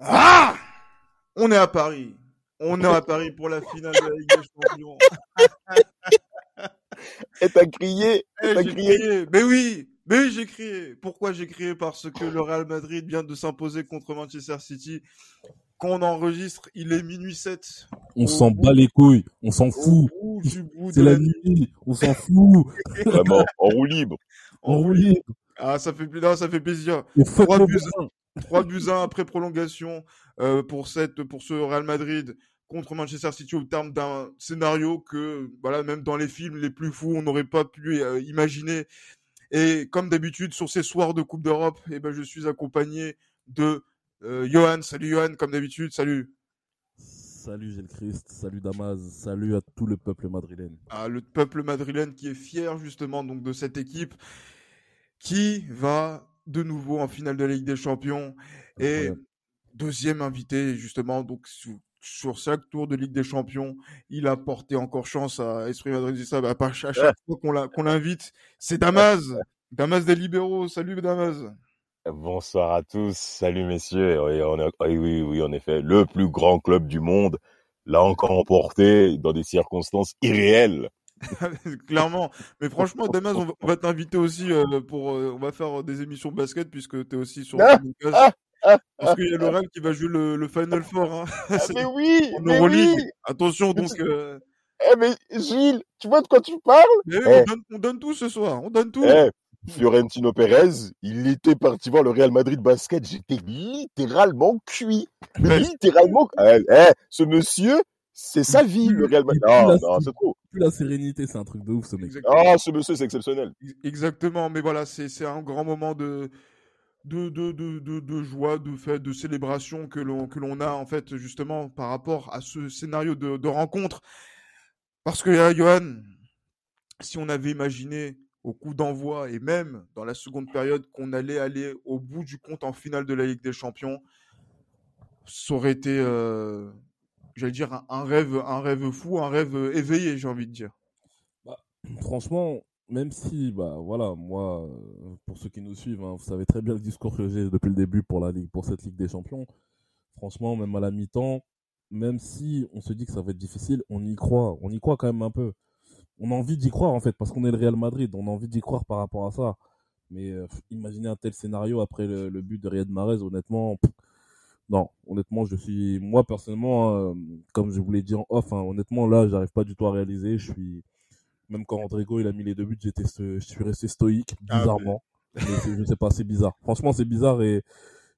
Ah On est à Paris. On est à Paris pour la finale de la Ligue des Champions. Et t'as crié, et Eh, t'as crié. crié. Mais oui, mais oui, j'ai crié. Pourquoi j'ai crié? Parce que le Real Madrid vient de s'imposer contre Manchester City. Quand on enregistre, il est minuit 7. On s'en bat les couilles, on s'en fout. C'est la la nuit. nuit, on s'en fout. Vraiment, en roue libre. On roule. Ah, ça fait, non, ça fait plaisir. Et fuck Trois nos buts. voisins. 3 buts 1 après prolongation euh, pour, cette, pour ce Real Madrid contre Manchester City au terme d'un scénario que, voilà, même dans les films les plus fous, on n'aurait pas pu euh, imaginer. Et comme d'habitude, sur ces soirs de Coupe d'Europe, eh ben, je suis accompagné de euh, Johan. Salut Johan, comme d'habitude, salut. Salut Gilles Christ, salut Damas, salut à tout le peuple madrilène. Ah, le peuple madrilène qui est fier justement donc de cette équipe qui va de nouveau en finale de la Ligue des Champions et deuxième invité justement donc sur, chaque tour de Ligue des Champions il a porté encore chance à Esprit Madridista à, à chaque fois qu'on l'invite c'est Damas. Damas des libéraux. Salut Damas. Bonsoir à tous, salut messieurs. Oui, on a- oui, oui, oui, en effet, le plus grand club du monde, l'a encore emporté dans des circonstances irréelles. clairement. Mais franchement Damas on va, t'inviter aussi euh, pour euh, on va faire des émissions basket puisque tu es aussi sur ah, Parce qu'il y a le Real qui va jouer le, le Final Four. Hein. Ah, C'est mais oui, en mais oui. Attention, donc. euh, Eh, mais Gilles, tu vois de quoi tu parles? Oui, Eh. on, donne, on donne tout ce soir. On donne tout. Eh, Fiorentino Pérez, il était parti voir le Real Madrid basket. J'étais littéralement cuit. Mais littéralement. Eh, eh, ce monsieur, c'est sa vie, le Real Madrid. Non, non, c'est trop. Plus la sérénité, c'est un truc de ouf ce mec. Ah, ce monsieur, c'est exceptionnel. Ex- Exactement. Mais voilà, c'est c'est un grand moment de. De, de, de, de, joie, de fête, de célébration que l'on que l'on a en fait justement par rapport à ce scénario de, rencontre. Parce que euh, Johan, si on avait imaginé au coup d'envoi et même dans la seconde période qu'on allait aller au bout du compte en finale de la Ligue des Champions, ça aurait été, euh, j'allais dire, un, rêve, un rêve fou, un rêve éveillé, j'ai envie de dire. Franchement, même si, bah voilà, moi, euh, pour ceux qui nous suivent, hein, vous savez très bien le discours que j'ai depuis le début pour la ligue, pour cette Ligue des Champions. Franchement, même à la mi-temps, même si on se dit que ça va être difficile, on y croit, on y croit quand même un peu. On a envie d'y croire en fait, parce qu'on est le Real Madrid, on a envie d'y croire par rapport à ça. Mais euh, imaginez un tel scénario après le, but de Riyad Mahrez, honnêtement, non, honnêtement, je suis, moi personnellement, euh, comme je vous l'ai dit en off, hein, honnêtement là, j'arrive pas du tout à réaliser. Je suis, même quand Rodrigo il a mis les deux buts, j'étais, je suis resté stoïque, Ah, bizarrement. Mais c'est- je sais pas, c'est bizarre. Franchement, c'est bizarre et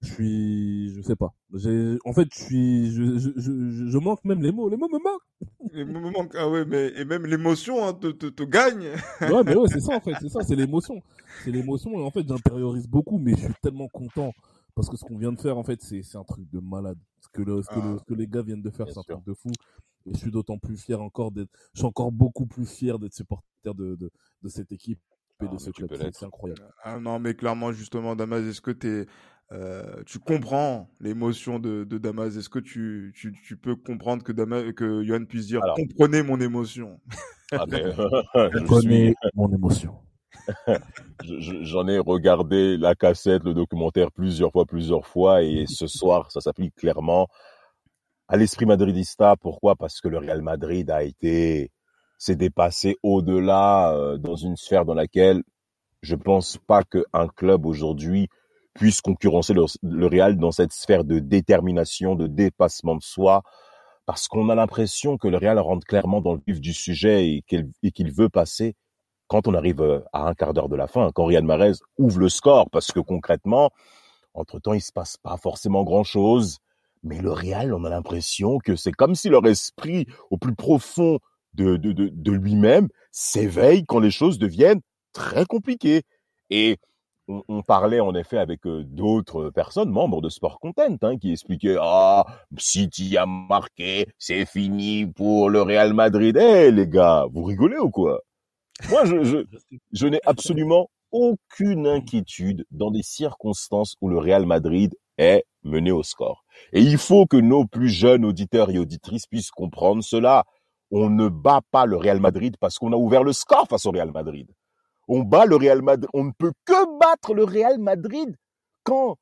je suis, je sais pas. J'ai, en fait, je suis, je, je, je, je manque même les mots. Les mots me manquent. Et, me manque- ah ouais, mais, et même l'émotion hein, te, te, te gagne. Ouais, mais ouais, c'est ça en fait, c'est ça, c'est l'émotion. C'est l'émotion et en fait, j'intériorise beaucoup, mais je suis tellement content parce que ce qu'on vient de faire, en fait, c'est, c'est un truc de malade. Ce que, le, ce, que le- Ah. ce que les gars viennent de faire, Bien c'est un sûr. truc de fou. Et je suis d'autant plus fier encore d'être, je suis encore beaucoup plus fier d'être supporter de, de, de cette équipe et Ah, de ce club. C'est, incroyable. Ah non, mais clairement, justement, Damas, est-ce que t'es, euh, tu comprends l'émotion de, de Damas? Est-ce que tu, tu, tu peux comprendre que, Damas, que Johan puisse dire Alors. comprenez mon émotion? Ah, mais, suis- mon émotion. je- je- j'en ai regardé la cassette, le documentaire plusieurs fois, plusieurs fois, et ce soir, ça s'applique clairement à l'esprit madridista. Pourquoi? Parce que le Real Madrid a été, s'est dépassé au-delà euh, dans une sphère dans laquelle je pense pas qu'un club aujourd'hui puisse concurrencer le, Real dans cette sphère de détermination, de dépassement de soi, parce qu'on a l'impression que le Real rentre clairement dans le vif du sujet et qu'il et qu'il veut passer quand on arrive euh, à un quart d'heure de la fin, quand Riyad Mahrez ouvre le score, parce que concrètement, entre-temps, il se passe pas forcément grand-chose, mais le Real, on a l'impression que c'est comme si leur esprit, au plus profond de, de, de, de lui-même, s'éveille quand les choses deviennent très compliquées. Et on, parlait en effet avec euh, d'autres personnes, membres de Sport Content, hein, qui expliquaient ah City a marqué, c'est fini pour le Real Madrid. Eh les gars, vous rigolez ou quoi? Moi, je, je, je n'ai absolument aucune inquiétude dans des circonstances où le Real Madrid est mené au score. Et il faut que nos plus jeunes auditeurs et auditrices puissent comprendre cela. On ne bat pas le Real Madrid parce qu'on a ouvert le score face au Real Madrid. On bat le Real Madrid. On ne peut que battre le Real Madrid quand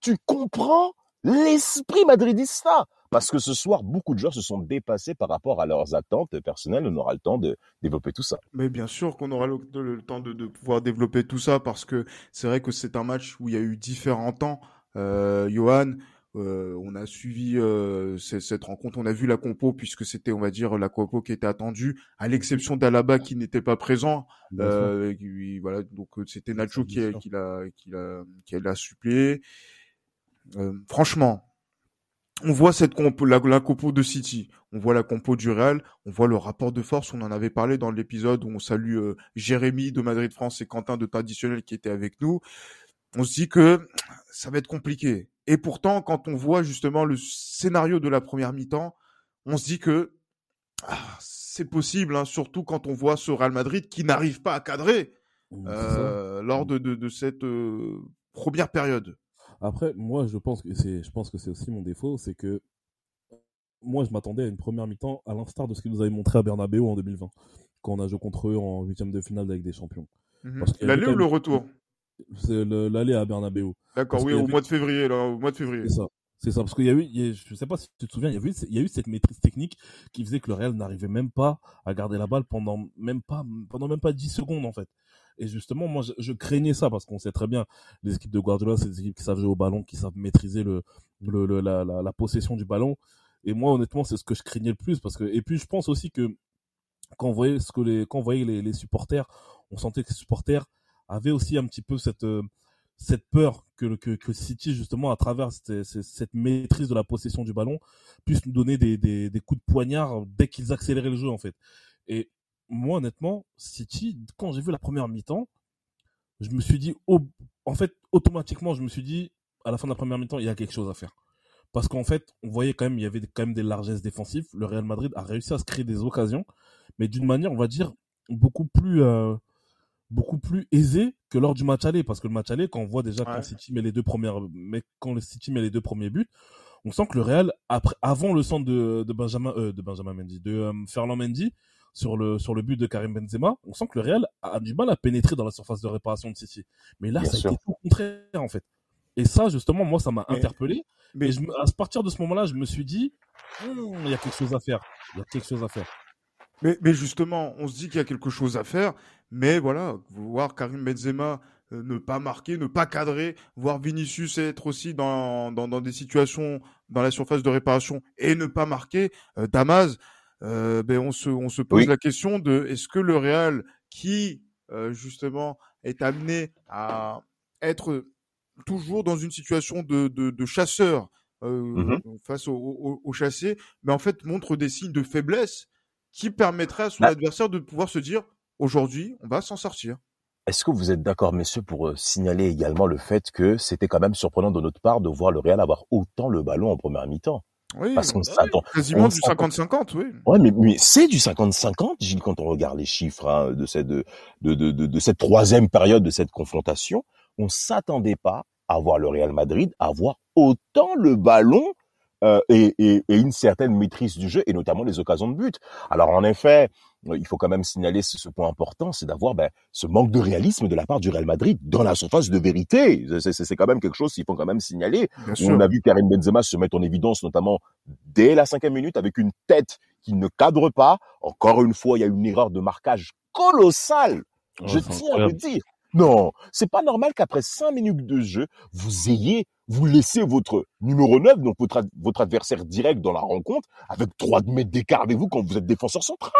tu comprends l'esprit madridista. Parce que ce soir, beaucoup de joueurs se sont dépassés par rapport à leurs attentes personnelles. On aura le temps de développer tout ça. Mais bien sûr qu'on aura le, temps de, pouvoir développer tout ça parce que c'est vrai que c'est un match où il y a eu différents temps. Euh, Johan, euh, on a suivi euh, cette rencontre, on a vu la compo puisque c'était, on va dire, la compo qui était attendue, à l'exception d'Alaba qui n'était pas présent. Euh, voilà, donc euh, c'était Nacho qui, qui l'a qui l'a qui l'a suppléé. Euh, franchement, on voit cette compo, la, la, compo de City, on voit la compo du Real, on voit le rapport de force. On en avait parlé dans l'épisode où on salue Jérémy de Madrid France et Quentin de Traditionnel qui étaient avec nous. On se dit que ça va être compliqué. Et pourtant, quand on voit justement le scénario de la première mi-temps, on se dit que ah, c'est possible, hein, surtout quand on voit ce Real Madrid qui n'arrive pas à cadrer euh, lors de, de, de cette euh, première période. Après, moi, je pense que c'est, je pense que c'est aussi mon défaut, c'est que moi, je m'attendais à une première mi-temps à l'instar de ce qu'ils nous avaient montré à Bernabeu en 2020, quand on a joué contre eux en huitième de finale avec des champions. Mmh L'aller ou le retour? L'aller à Bernabeu. D'accord, oui, au mois de février, là, au mois de février. C'est ça. C'est ça, parce qu'il y a eu, il je sais pas si tu te souviens, il y, a eu, il y a eu cette maîtrise technique qui faisait que le Real n'arrivait même pas à garder la balle pendant même pas, pendant même pas 10 secondes, en fait. Et justement, moi, je, craignais ça parce qu'on sait très bien, les équipes de Guardiola, c'est des équipes qui savent jouer au ballon, qui savent maîtriser le, le, la, la, la, possession du ballon. Et moi, honnêtement, c'est ce que je craignais le plus parce que, et puis, je pense aussi que quand on voyait ce que les, quand on voyait les, les supporters, on sentait que les supporters avaient aussi un petit peu cette, euh, cette peur que, que, que City, justement, à travers cette, cette, maîtrise de la possession du ballon, puisse nous donner des, des, des coups de poignard dès qu'ils accéléraient le jeu, en fait. Et moi, honnêtement, City, quand j'ai vu la première mi-temps, je me suis dit, en fait, automatiquement, je me suis dit, à la fin de la première mi-temps, il y a quelque chose à faire. Parce qu'en fait, on voyait quand même, il y avait quand même des largesses défensives. Le Real Madrid a réussi à se créer des occasions, mais d'une manière, on va dire, beaucoup plus, euh, beaucoup plus aisé que lors du match aller parce que le match aller quand on voit déjà quand City met les deux premières mais quand le City met les deux premiers buts on sent que le Real après avant le centre de, de Benjamin euh, de Benjamin Mendy de euh, Ferland Mendy sur le sur le but de Karim Benzema on sent que le Real a, du mal à pénétrer dans la surface de réparation de City. Mais là ça a été tout contraire en fait. Et ça justement moi ça m'a interpellé. mais et je, à partir de ce moment-là je me suis dit hum, il y a quelque chose à faire. Il y a quelque chose à faire mais, mais justement, on se dit qu'il y a quelque chose à faire, mais voilà, voir Karim Benzema euh, ne pas marquer, ne pas cadrer, voir Vinicius être aussi dans, dans, dans, des situations dans la surface de réparation et ne pas marquer, euh, Damas, euh, ben on se, on se pose la question de est-ce que le Real, qui euh, justement est amené à être toujours dans une situation de, de, de chasseur mmh face au, au, au, chassé, mais en fait montre des signes de faiblesse qui permettrait à son bah adversaire de pouvoir se dire aujourd'hui, on va s'en sortir. Est-ce que vous êtes d'accord, messieurs, pour euh, signaler également le fait que c'était quand même surprenant de notre part de voir le Real avoir autant le ballon en première mi-temps? Oui, Parce qu'on bah quasiment du 50-50, oui. Ouais, mais, mais c'est du 50-50, Gilles, quand on regarde les chiffres hein, de, cette, de, de, de, de, cette troisième période de cette confrontation. On s'attendait pas à voir le Real Madrid avoir autant le ballon euh, et, et, et, une certaine maîtrise du jeu et notamment les occasions de but. Alors en effet, euh, il faut quand même signaler ce, point important, c'est d'avoir ben, ce manque de réalisme de la part du Real Madrid dans la surface de vérité. C'est quand même quelque chose qu'il faut quand même signaler. On a vu Karim Benzema se mettre en évidence, notamment dès la cinquième minute, avec une tête qui ne cadre pas. Encore une fois, il y a une erreur de marquage colossale. Je tiens à le dire. Non, c'est pas normal qu'après cinq minutes de jeu, vous ayez, vous laissez votre numéro 9, donc votre, votre adversaire direct dans la rencontre, avec trois mètres d'écart avec vous quand vous êtes défenseur central.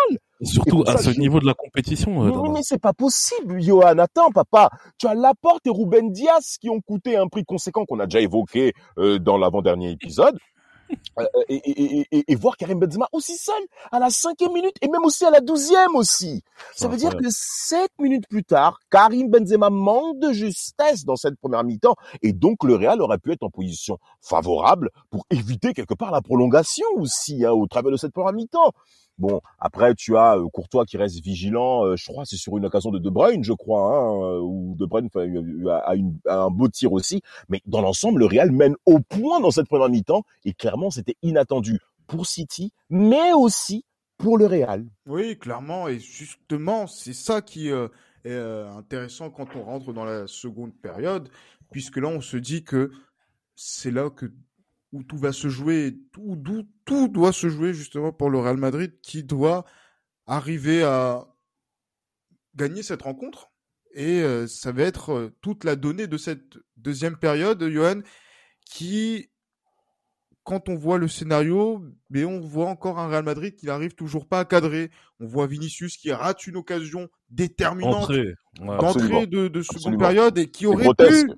surtout à ce niveau de la compétition. Euh, mais, c'est pas possible, Johan. Attends, papa. Tu as Laporte et Ruben Diaz qui ont coûté un prix conséquent qu'on a déjà évoqué euh, dans l'avant-dernier épisode. Euh, et, et, et, et, voir Karim Benzema aussi seul à la cinquième minute et même aussi à la douzième aussi. Ça veut dire que sept minutes plus tard, Karim Benzema manque de justesse dans cette première mi-temps et donc le Real aurait pu être en position favorable pour éviter quelque part la prolongation aussi hein, au travers de cette première mi-temps. Bon, après tu as euh, Courtois qui reste vigilant. Euh, je crois c'est sur une occasion de De Bruyne, je crois, hein, où De Bruyne a, une, un beau tir aussi. Mais dans l'ensemble, le Real mène au point dans cette première mi-temps et clairement c'était inattendu pour City, mais aussi pour le Real. Oui, clairement. Et justement, c'est ça qui euh, est intéressant quand on rentre dans la seconde période, puisque là on se dit que c'est là que où tout va se jouer, tout, tout, tout doit se jouer justement pour le Real Madrid qui doit arriver à gagner cette rencontre. Et euh, ça va être euh, toute la donnée de cette deuxième période, Johan, qui, quand on voit le scénario, mais on voit encore un Real Madrid qui n'arrive toujours pas à cadrer. On voit Vinicius qui rate une occasion déterminante d'entrée de, de seconde période et qui aurait pu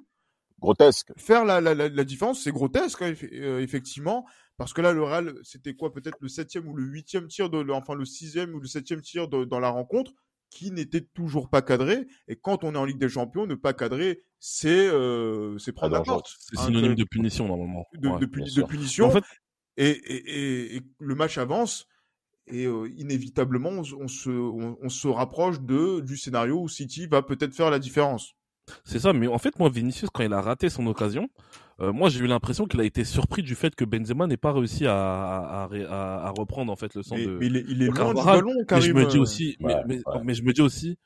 grotesque. Faire la, la, la, différence, c'est grotesque, hein, euh, effectivement. Parce que là, le Real, c'était quoi Peut-être le septième ou le huitième tir, de, enfin le sixième ou le septième tir dans la rencontre qui n'était toujours pas cadré. Et quand on est en Ligue des Champions, ne pas cadrer, c'est euh, prendre la porte. C'est synonyme de punition normalement. De, de, punition. En fait... et, et, et, le match avance. Et euh, inévitablement, on, se, on, se rapproche de, du scénario où City va peut-être faire la différence. C'est ça, mais en fait, moi, Vinicius, quand il a raté son occasion, euh, moi, j'ai eu l'impression qu'il a été surpris du fait que Benzema n'ait pas réussi à, à, à, à, reprendre en fait le sens de. Mais il est, il est loin du ballon, Mais je me dis aussi, mais, mais, je me dis aussi,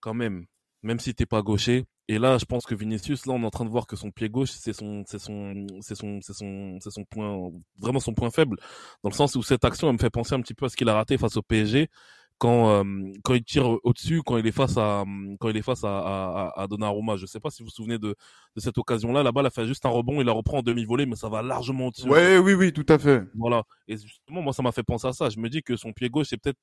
quand même, même si t'es pas gaucher, et là, je pense que Vinicius, là, on est en train de voir que son pied gauche, c'est son, c'est son, c'est son, c'est son, c'est son point, vraiment son point faible, dans le sens où cette action, elle me fait penser un petit peu à ce qu'il a raté face au PSG quand euh, quand il tire au-dessus, quand il est face à quand il est face à, à, à Donnarumma. Je sais pas si vous vous souvenez de, de cette occasion-là. La balle a fait juste un rebond, il la reprend en demi-volée, mais ça va largement au-dessus. Ouais, oui, oui, tout à fait. Voilà. Et justement, moi, ça m'a fait penser à ça. Je me dis que son pied gauche, c'est peut-être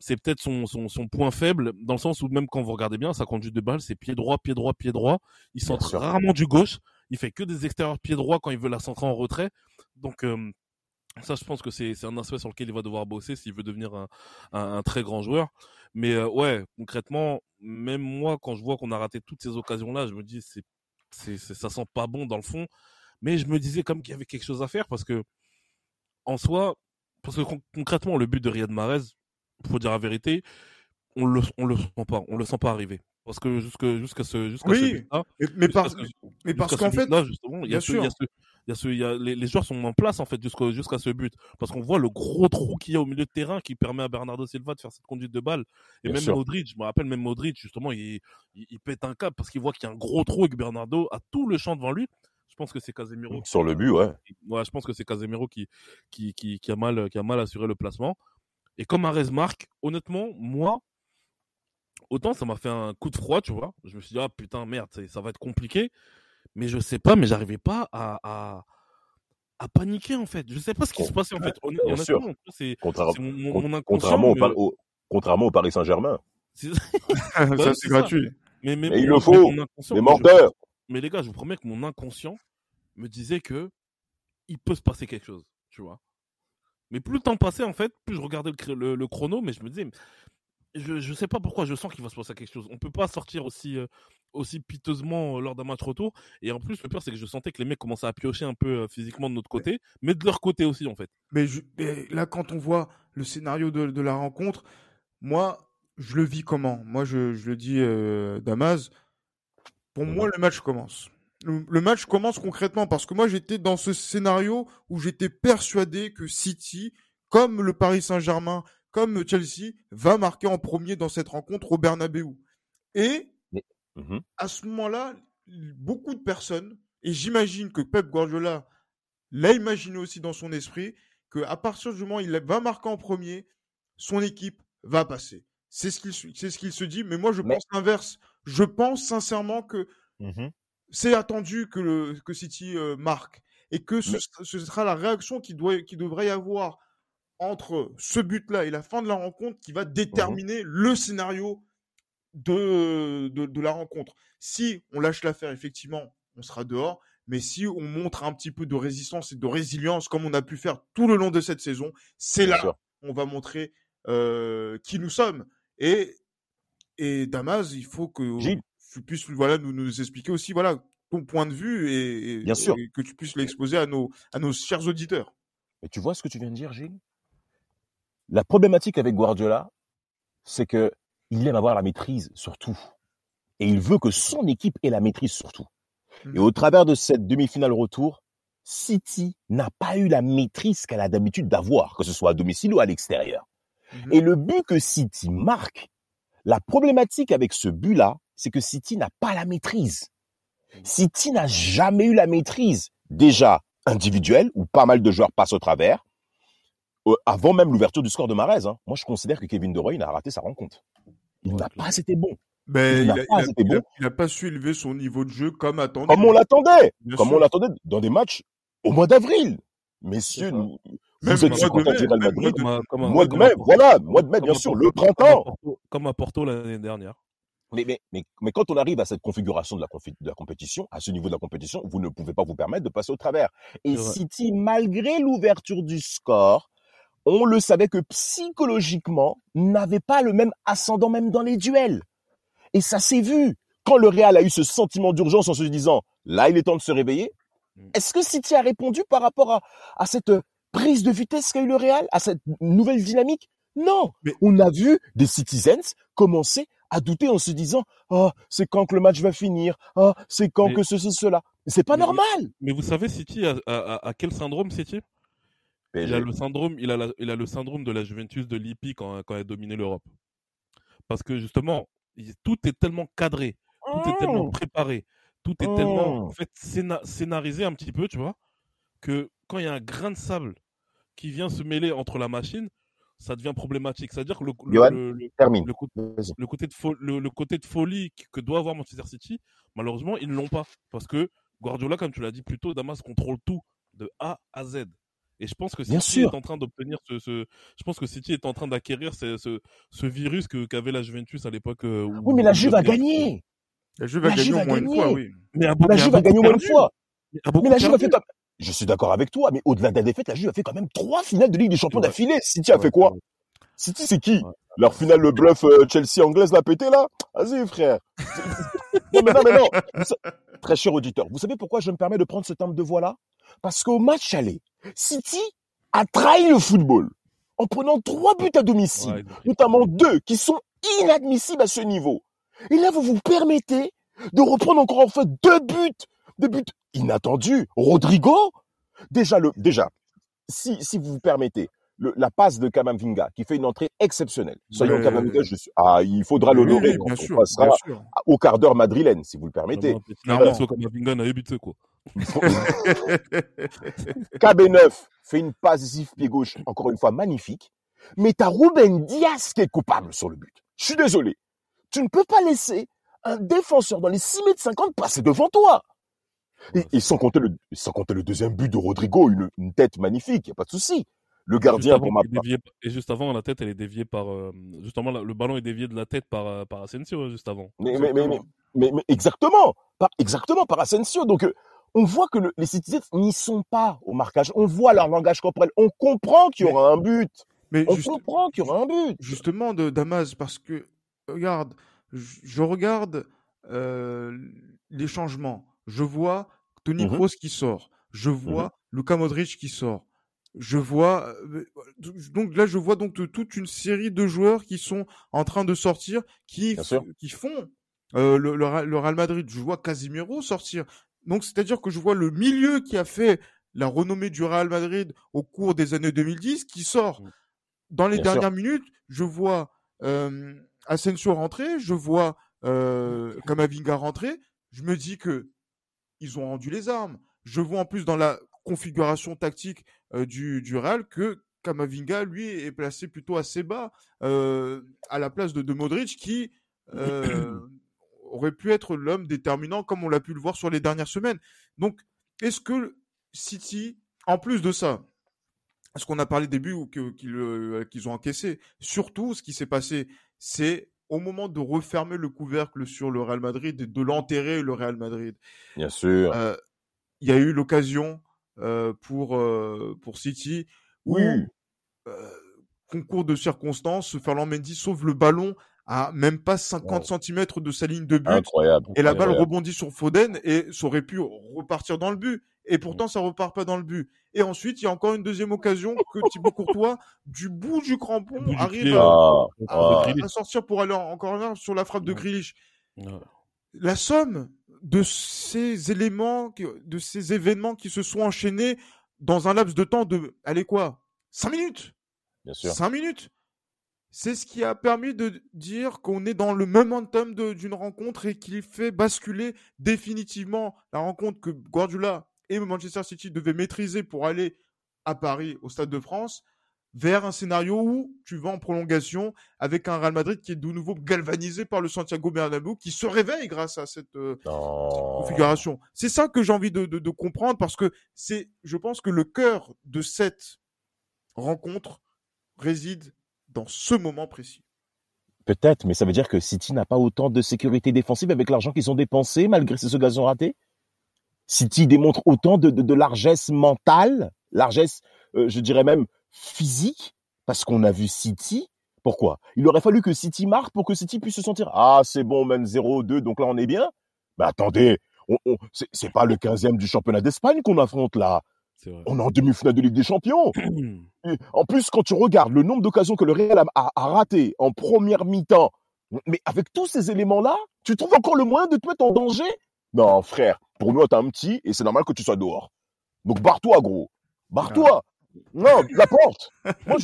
c'est peut-être son, son, son, point faible, dans le sens où même quand vous regardez bien, sa conduite de balle, c'est pied droit, pied droit, pied droit. Il centre rarement du gauche. Il fait que des extérieurs pied droit quand il veut la centrer en retrait. Donc, euh, ça, je pense que c'est un aspect sur lequel il va devoir bosser s'il veut devenir un, un, très grand joueur. Mais euh, ouais, concrètement, même moi, quand je vois qu'on a raté toutes ces occasions-là, je me dis, c'est, ça sent pas bon dans le fond. Mais je me disais comme qu'il y avait quelque chose à faire parce que, en soi, parce que concrètement, le but de Riyad Mahrez, faut dire la vérité, on le, on le sent pas, on le sent pas arriver. Parce que jusqu'à jusqu'à ce jusqu'à oui, ce mais, parce, mais parce qu'en fait, justement, il y y a il y a ce, y a, les, les, joueurs sont en place en fait jusqu'à ce but. Parce qu'on voit le gros trou qu'il y a au milieu de terrain qui permet à Bernardo Silva de faire cette conduite de balle. Et même Modric je me rappelle même Modric justement il, il, il pète un cap parce qu'il voit qu'il y a un gros trou et que Bernardo a tout le champ devant lui. Je pense que c'est Casemiro sur le but ouais. ouais je pense que c'est Casemiro qui, qui qui qui a mal qui a mal assuré le placement. Et comme Arez marque honnêtement moi autant ça m'a fait un coup de froid tu vois. Je me suis dit ah putain merde ça va être compliqué mais je sais pas, mais j'arrivais pas à, à, à, paniquer en fait. Je sais pas ce qui se passait en fait. Honnêtement, c'est mon, mon contrairement, au, contrairement au Paris Saint-Germain. ça, c'est gratuit. Mais, mais, il le faut. Les menteurs. Mais les gars, je vous promets que mon inconscient me disait que il peut se passer quelque chose, tu vois. Mais plus le temps passait, en fait, plus je regardais le, le, le chrono, mais je me disais, je, je sais pas pourquoi, je sens qu'il va se passer quelque chose. On peut pas sortir aussi, euh, aussi piteusement euh, lors d'un match retour. Et en plus, le pire, c'est que je sentais que les mecs commençaient à piocher un peu euh, physiquement de notre côté, mais de leur côté aussi, en fait. Mais, là, quand on voit le scénario de, la rencontre, moi, je le vis comment? Moi, je, je, le dis, Damas, pour moi, le match commence. le match commence concrètement parce que moi, j'étais dans ce scénario où j'étais persuadé que City, comme le Paris Saint-Germain, comme Chelsea va marquer en premier dans cette rencontre au Bernabeu. Et mmh à ce moment-là, beaucoup de personnes, et j'imagine que Pep Guardiola l'a imaginé aussi dans son esprit, qu'à partir du moment où il va marquer en premier, son équipe va passer. C'est ce qu'il ce se dit, mais moi je pense l'inverse. Je pense sincèrement que mmh c'est attendu que, le, que City euh, marque et que ce, ce, sera la réaction qui, doit, qui devrait y avoir entre ce but-là et la fin de la rencontre qui va mmh déterminer le scénario de, de, la rencontre. Si on lâche l'affaire, effectivement, on sera dehors. Mais si on montre un petit peu de résistance et de résilience, comme on a pu faire tout le long de cette saison, c'est là on va montrer euh, qui nous sommes. Et, et Damas, il faut que tu puisses voilà, nous, nous expliquer aussi voilà, ton point de vue et, Bien sûr. que tu puisses l'exposer à nos, à nos chers auditeurs. Mais tu vois ce que tu viens de dire, Gilles? La problématique avec Guardiola, c'est que il aime avoir la maîtrise sur tout. Et il veut que son équipe ait la maîtrise sur tout. Et mmh. au travers de cette demi-finale retour, City n'a pas eu la maîtrise qu'elle a d'habitude d'avoir, que ce soit à domicile ou à l'extérieur. Mmh. Et le but que City marque, la problématique avec ce but-là, c'est que City n'a pas la maîtrise. City n'a jamais eu la maîtrise, déjà individuelle, où pas mal de joueurs passent au travers, euh, avant même l'ouverture du score de Marez. Hein. Moi, je considère que Kevin De Bruyne a raté sa rencontre. Il n'a pas été bon. Mais il, n'a pas, su élever son niveau de jeu comme attendu. Comme on l'attendait. Comme on l'attendait dans des matchs au mois d'avril. Messieurs, vous êtes content de Real Madrid. Mois de mai, voilà, mois de mai, bien sûr, le printemps. Comme à Porto l'année dernière. Mais, mais, mais, mais, quand on arrive à cette configuration de la, de la compétition, à ce niveau de la compétition, vous ne pouvez pas vous permettre de passer au travers. Et City, malgré l'ouverture du score, on le savait que psychologiquement, n'avait pas le même ascendant même dans les duels. Et ça s'est vu. Quand le Real a eu ce sentiment d'urgence en se disant, là, il est temps de se réveiller, mm. est-ce que City a répondu par rapport à, à cette prise de vitesse qu'a eu le Real, à cette nouvelle dynamique? Non. Mais... On a vu des citizens commencer à douter en se disant, oh, c'est quand que le match va finir, oh, c'est quand que ceci, cela? C'est pas normal. Mais vous savez, City a, a, quel syndrome, City? Il a le syndrome, il a, il a le syndrome de la Juventus de Lippi quand, quand elle a dominé l'Europe. Parce que justement, tout est tellement cadré, tout est tellement mmh. préparé, tout est tellement en mmh. fait scénarisé un petit peu, tu vois, que quand il y a un grain de sable qui vient se mêler entre la machine, ça devient problématique. C'est-à-dire que le, le, le, côté de le, côté de folie que doit avoir Manchester City, malheureusement, ils ne l'ont pas. Parce que Guardiola, comme tu l'as dit plus tôt, Damas contrôle tout de A à Z. Et je pense que City est en train d'obtenir ce, ce, je pense que City est en train d'acquérir ce, ce, ce, virus que qu'avait la Juventus à l'époque. Euh, oui, mais la Juve a gagné. La Juve a gagné au moins une fois, oui. Mais la Juve a gagné au moins une fois. Mais la Juve a fait comme... Je suis d'accord avec toi, mais au-delà de la défaite, la Juve a fait quand même trois finales de Ligue des Champions d'affilée. City a fait quoi? City, c'est qui? Leur finale, le bluff euh, Chelsea anglaise l'a pété là? Vas-y, frère. non, mais non, mais non. Très cher auditeur, vous savez pourquoi je me permets de prendre ce timbre de voix là Parce qu'au match aller, City a trahi le football en prenant trois buts à domicile, notamment deux qui sont inadmissibles à ce niveau. Et là, vous vous permettez de reprendre encore en fait deux buts, deux buts inattendus. Rodrigo, déjà le, déjà, si, si vous vous permettez, le, la passe de Kamavinga qui fait une entrée exceptionnelle. Soyons je suis, ah, il faudra l'honorer quand on passera au quart d'heure madrilène, si vous le permettez. Kamavinga n'a évité quoi. KB9 fait une passe ici pied gauche, encore une fois magnifique. Mais t'as Ruben Diaz qui est coupable sur le but. Je suis désolé. Tu ne peux pas laisser un défenseur dans les 6 mètres 50 passer devant toi. Et, sans, compter le, sans compter le deuxième but de Rodrigo, une, une tête magnifique, y a pas de souci. Le gardien pour ma Et juste avant, la tête, elle est déviée par. Euh, justement, le ballon est dévié de la tête par, euh, par Asensio, juste avant. Mais, mais, mais, mais, mais, exactement. Par, exactement, par Asensio. Donc, euh, on voit que les citizens n'y sont pas au marquage. On voit leur langage corporel. On comprend qu'il y aura un but. Mais on comprend qu'il y aura un but. Justement, de Damas, parce que, regarde, je regarde euh, les changements. Je vois Tony mmh Kroos qui sort. Je vois Luka Modric qui sort. Je vois euh, donc là je vois donc toute une série de joueurs qui sont en train de sortir qui qui font euh, le, le, Real Madrid. Je vois Casimiro sortir. Donc, c'est-à-dire que je vois le milieu qui a fait la renommée du Real Madrid au cours des années 2010 qui sort. Mmh. Dans les dernières minutes, je vois euh, Asensio rentrer, je vois euh, Kamavinga rentrer. Je me dis que ils ont rendu les armes. Je vois en plus dans la configuration tactique euh, du, du Real que Kamavinga, lui, est placé plutôt assez bas euh, à la place de, de Modric qui aurait pu être l'homme déterminant comme on l'a pu le voir sur les dernières semaines. Donc, est-ce que City, en plus de ça, ce qu'on a parlé au début ou euh, qu'ils ont encaissé, surtout ce qui s'est passé, c'est au moment de refermer le couvercle sur le Real Madrid et de l'enterrer le Real Madrid. Bien sûr. Euh, il y a eu l'occasion pour, pour City où, concours de circonstances, Ferland Mendy sauve le ballon à même pas 50 cm de sa ligne de but. Incroyable. Et la balle rebondit sur Foden et ça aurait pu repartir dans le but. Et pourtant, ça repart pas dans le but. Et ensuite, il y a encore une deuxième occasion que Thibaut Courtois, du bout du crampon, arrive à, à, sortir pour aller encore là sur la frappe de Grealish. La somme de ces éléments, de ces événements qui se sont enchaînés dans un laps de temps de, allez quoi, 5 minutes? Bien sûr. 5 minutes? C'est ce qui a permis de dire qu'on est dans le momentum d'une rencontre et qui fait basculer définitivement la rencontre que Guardiola et Manchester City devaient maîtriser pour aller à Paris, au Stade de France, vers un scénario où tu vas en prolongation avec un Real Madrid qui est de nouveau galvanisé par le Santiago Bernabéu, qui se réveille grâce à cette euh, configuration. C'est ça que j'ai envie de, de, comprendre parce que c'est, je pense que le cœur de cette rencontre réside dans ce moment précis. Peut-être, mais ça veut dire que City n'a pas autant de sécurité défensive avec l'argent qu'ils ont dépensé malgré ces occasions ratées City démontre autant de, largesse mentale, largesse, euh, je dirais même physique, parce qu'on a vu City. Pourquoi? Il aurait fallu que City marque pour que City puisse se sentir ah c'est bon, même 0-2, donc là on est bien. Mais attendez, on, on c'est pas le 15e du championnat d'Espagne qu'on affronte là. On est en demi-finale de Ligue des Champions. en plus, quand tu regardes le nombre d'occasions que le Real a, a, raté en première mi-temps, mais avec tous ces éléments-là, tu trouves encore le moyen de te mettre en danger? Non, frère, pour nous, t'es un petit et c'est normal que tu sois dehors. Donc, barre-toi, gros. Barre-toi. Non, la porte. Moi,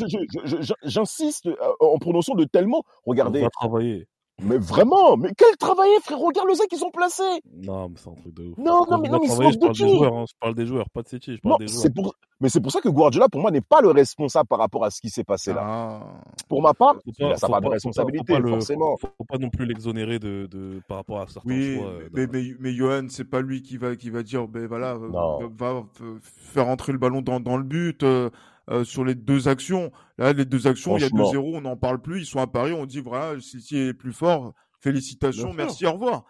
j'insiste euh, en prononçant de tellement. Regardez. On va travailler. Mais vraiment, mais quel travailler, frère Regarde le qu'ils sont placés. Non, mais c'est un truc de ouf. Non, non, mais non, mais je parle des joueurs, hein. je parle des joueurs, pas de City, je parle des joueurs. Pour... Mais c'est pour ça que Guardiola, pour moi, n'est pas le responsable par rapport à ce qui s'est passé là. Ah. Pour ma part, il a sa part de responsabilité, faut forcément. Le, faut pas non plus l'exonérer de, de, par rapport à certains oui, choix. Mais, mais, mais, Johan, c'est pas lui qui va, qui va dire, ben voilà, va, va, faire entrer le ballon dans, dans le but. Euh, euh, sur les deux actions. Là, les deux actions, il y a 2-0, on n'en parle plus. Ils sont à Paris, on dit voilà, City est plus fort. Félicitations, merci, au revoir.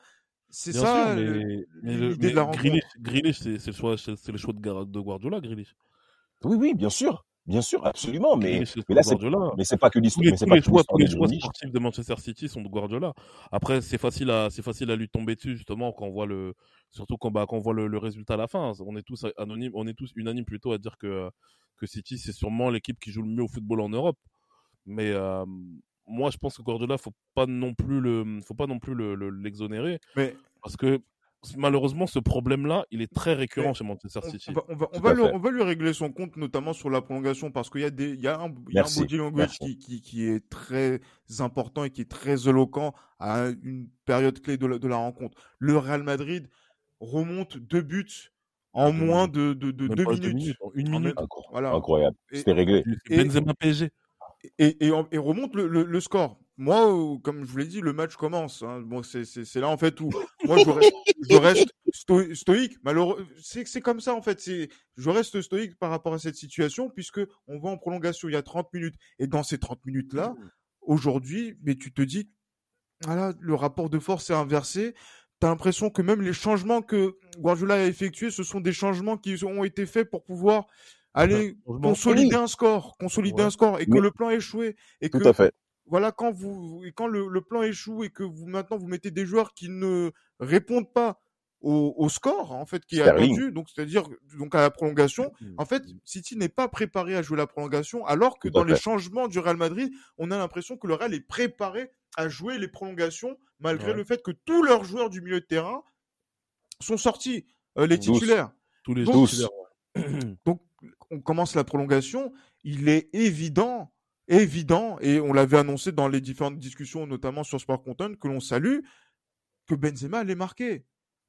C'est ça l'idée de la rencontre. Grealish, c'est le choix, c'est le choix de, de Guardiola, Grealish. Oui, oui, bien sûr. Bien sûr, absolument, mais, mais là, c'est, mais c'est pas que l'histoire. Tous, les, choix, tous les choix sportifs de Manchester City sont de Guardiola. Après, c'est facile à, c'est facile à lui tomber dessus, justement, quand on voit le, surtout quand, bah, quand on voit le, résultat à la fin. On est tous anonymes, on est tous unanimes plutôt à dire que, que City, c'est sûrement l'équipe qui joue le mieux au football en Europe. Mais, euh, moi, je pense que Guardiola, faut pas non plus le, faut pas non plus l'exonérer, le, mais parce que malheureusement, ce problème-là, il est très récurrent chez Manchester City. On va, on va, lui, on va, lui, régler son compte, notamment sur la prolongation, parce qu'il y a des, il y a un, y a un body language qui, qui, qui, est très important et qui est très éloquent à une période clé de la, de la rencontre. Le Real Madrid remonte deux buts en moins de, de, de deux minutes. Une minute. Voilà. Incroyable. C'était réglé. Benzema PSG et, et, remonte le, le, score. Moi, euh, comme je vous l'ai dit, le match commence. Hein. Bon, c'est là en fait où moi je reste, je reste stoïque. Malheureux, c'est comme ça en fait. Je reste stoïque par rapport à cette situation puisque on va en prolongation il y a 30 minutes et dans ces 30 minutes là, mmh. aujourd'hui, mais tu te dis, voilà, le rapport de force est inversé. T'as l'impression que même les changements que Guardiola a effectués, ce sont des changements qui ont été faits pour pouvoir Allez, consolider un score, consolider un score et que le plan échoué et Tout que à fait. voilà quand vous et quand le, le, plan échoue et que vous maintenant vous mettez des joueurs qui ne répondent pas au, au score en fait qui est attendu, donc c'est-à-dire donc à la prolongation. Mmh, en fait, mmh. City n'est pas préparé à jouer la prolongation, alors que dans les changements du Real Madrid, on a l'impression que le Real est préparé à jouer les prolongations malgré le fait que tous leurs joueurs du milieu de terrain sont sortis, euh, les titulaires. Tous les donc, donc on commence la prolongation, il est évident, évident, et on l'avait annoncé dans les différentes discussions, notamment sur Sport Content, que l'on salue, que Benzema allait marquer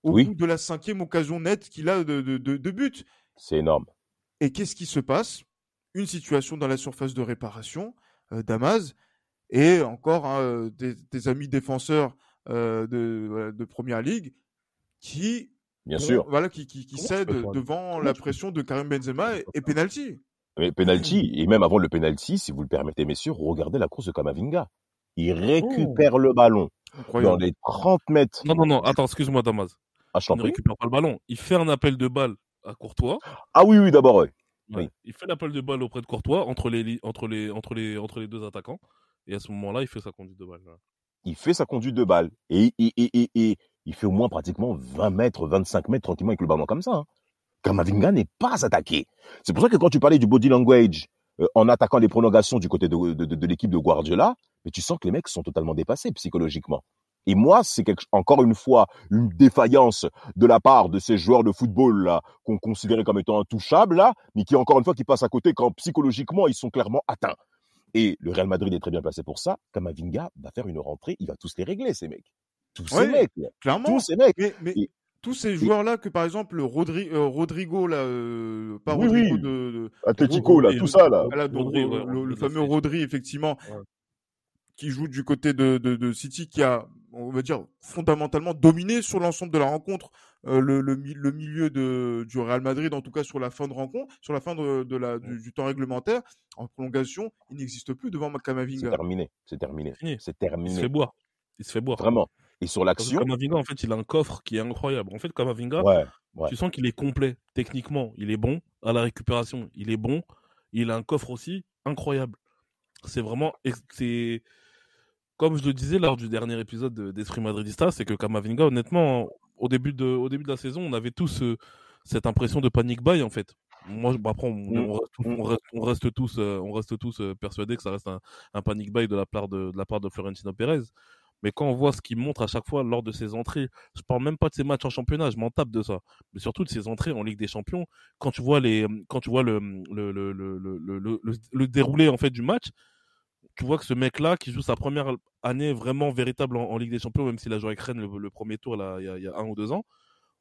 au bout de la cinquième occasion nette qu'il a de, de, but. C'est énorme. Et qu'est-ce qui se passe? Une situation dans la surface de réparation, euh, Damas, et encore hein, des, amis défenseurs euh, de, de Première Ligue qui Bien sûr. Voilà, qui, qui, qui cède devant la pression de Karim Benzema et, et penalty. Mais penalty, et même avant le penalty, si vous le permettez, messieurs, regardez la course de Kamavinga. Il récupère le ballon Incroyable. dans les 30 mètres. Non, non, non, attends, excuse-moi, Damas. Ah, il ne récupère pas le ballon. Il fait un appel de balle à Courtois. Ah oui, oui, d'abord, oui. Ouais. Il fait l'appel de balle auprès de Courtois entre les, entre les, entre les, entre les deux attaquants. Et à ce moment-là, il fait sa conduite de balle. là. Il fait sa conduite de balle. Et, et, et, et, et il fait au moins pratiquement 20 mètres, 25 mètres tranquillement avec le ballon comme ça. Hein. Kamavinga n'est pas attaqué. C'est pour ça que quand tu parlais du body language euh, en attaquant les prolongations du côté de, de, de, de l'équipe de Guardiola, mais tu sens que les mecs sont totalement dépassés psychologiquement. Et moi, c'est encore une fois une défaillance de la part de ces joueurs de football là qu'on considérait comme étant intouchables là, mais qui encore une fois qui passent à côté quand psychologiquement ils sont clairement atteints. Et le Real Madrid est très bien placé pour ça. Kamavinga va faire une rentrée, il va tous les régler ces mecs, tous Ouais, ces mecs. Clairement. tous ces mecs. Mais, mais Et- tous ces joueurs-là, que par exemple Rodri, euh, Rodrigo, là, euh, pas Oui, Rodrigo oui. de, de- Atletico là, tout ça là. Rodri, le, ouais, le- Rodri, le de fameux City. Rodri, effectivement, Ouais. qui joue du côté de, de, de City, qui a, on va dire, fondamentalement dominé sur l'ensemble de la rencontre euh, le, le, mi- le milieu de, du Real Madrid, en tout cas sur la fin de rencontre, sur la fin de, de la, du, du temps réglementaire, en prolongation, il n'existe plus devant C'est Kamavinga. terminé, c'est terminé, c'est Il se terminé. fait boire. Il se fait boire. Vraiment. Et sur l'action, Kamavinga, en fait, il a un coffre qui est incroyable. En fait, Kamavinga, ouais, ouais. tu sens qu'il est complet. Techniquement, il est bon. À la récupération, il est bon. Il a un coffre aussi incroyable. C'est vraiment. C'est. Comme je le disais lors du dernier épisode de- d'Esprit Madridista, c'est que Kamavinga, honnêtement, au début de, au début de la saison, on avait tous euh, cette impression de panic buy, en fait. Moi, bah, après, on, Mm. on reste, on reste- on reste tous, euh, on reste tous euh, persuadés que ça reste un, un panic buy de la part de, de la part de Florentino Pérez. Mais quand on voit ce qu'il montre à chaque fois lors de ses entrées, je parle même pas de ses matchs en championnat, je m'en tape de ça. Mais surtout de ses entrées en Ligue des Champions, quand tu vois les, quand tu vois le, le, le, le- le déroulé en fait du match, tu vois que ce mec-là, qui joue sa première année vraiment véritable en, en Ligue des Champions, même s'il a joué avec Rennes le, le premier tour là, il y, a, il y a un ou deux ans,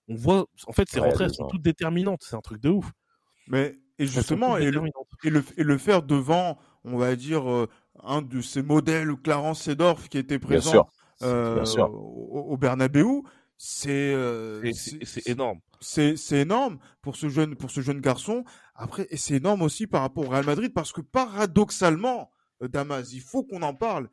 on voit, en fait, ses Ouais, rentrées sont toutes déterminantes. C'est un truc de ouf. Mais, et justement, et le, et le, et le faire devant, on va dire, euh, un de ces modèles, Clarence Sedorf, qui était Bien présent sûr, euh, bien sûr. au, au Bernabeu, c'est euh, énorme. c'est c'est énorme pour ce jeune pour ce jeune garçon. Après, et c'est énorme aussi par rapport au Real Madrid parce que paradoxalement, Damas, il faut qu'on en parle.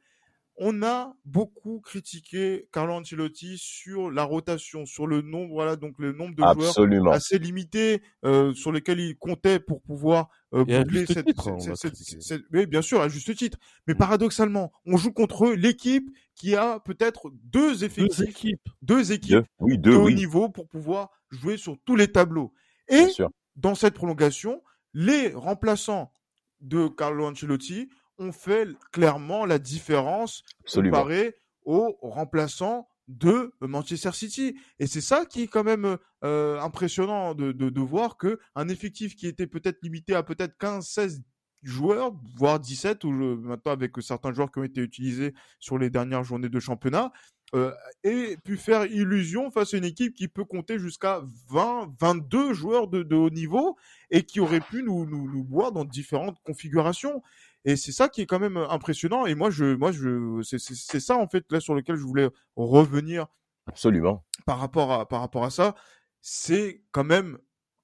On a beaucoup critiqué Carlo Ancelotti sur la rotation, sur le nombre, voilà, donc le nombre de joueurs assez limité euh, sur lesquels il comptait pour pouvoir euh, boucler cette, titre, on cette- l'a cette- critiqué. cette- oui, bien sûr, à juste titre. Mais Mm. paradoxalement, on joue contre l'équipe qui a peut-être deux Deux effectifs, équipes. deux équipes Deux, oui, de deux, haut oui, niveau pour pouvoir jouer sur tous les tableaux. Et dans cette prolongation, les remplaçants de Carlo Ancelotti ont fait clairement la différence Absolument. comparé aux remplaçants de Manchester City. Et c'est ça qui est quand même euh, impressionnant de, de, de voir que un effectif qui était peut-être limité à peut-être 15, 16 joueurs, voire 17, ou maintenant avec certains joueurs qui ont été utilisés sur les dernières journées de championnat, euh, ait pu faire illusion face à une équipe qui peut compter jusqu'à 20, 22 joueurs de, de haut niveau et qui aurait pu nous, nous, nous boire dans différentes configurations. Et c'est ça qui est quand même impressionnant. Et moi, je, moi, je, c'est, c'est, c'est ça en fait là sur lequel je voulais revenir Absolument. par rapport à, par rapport à ça. C'est quand même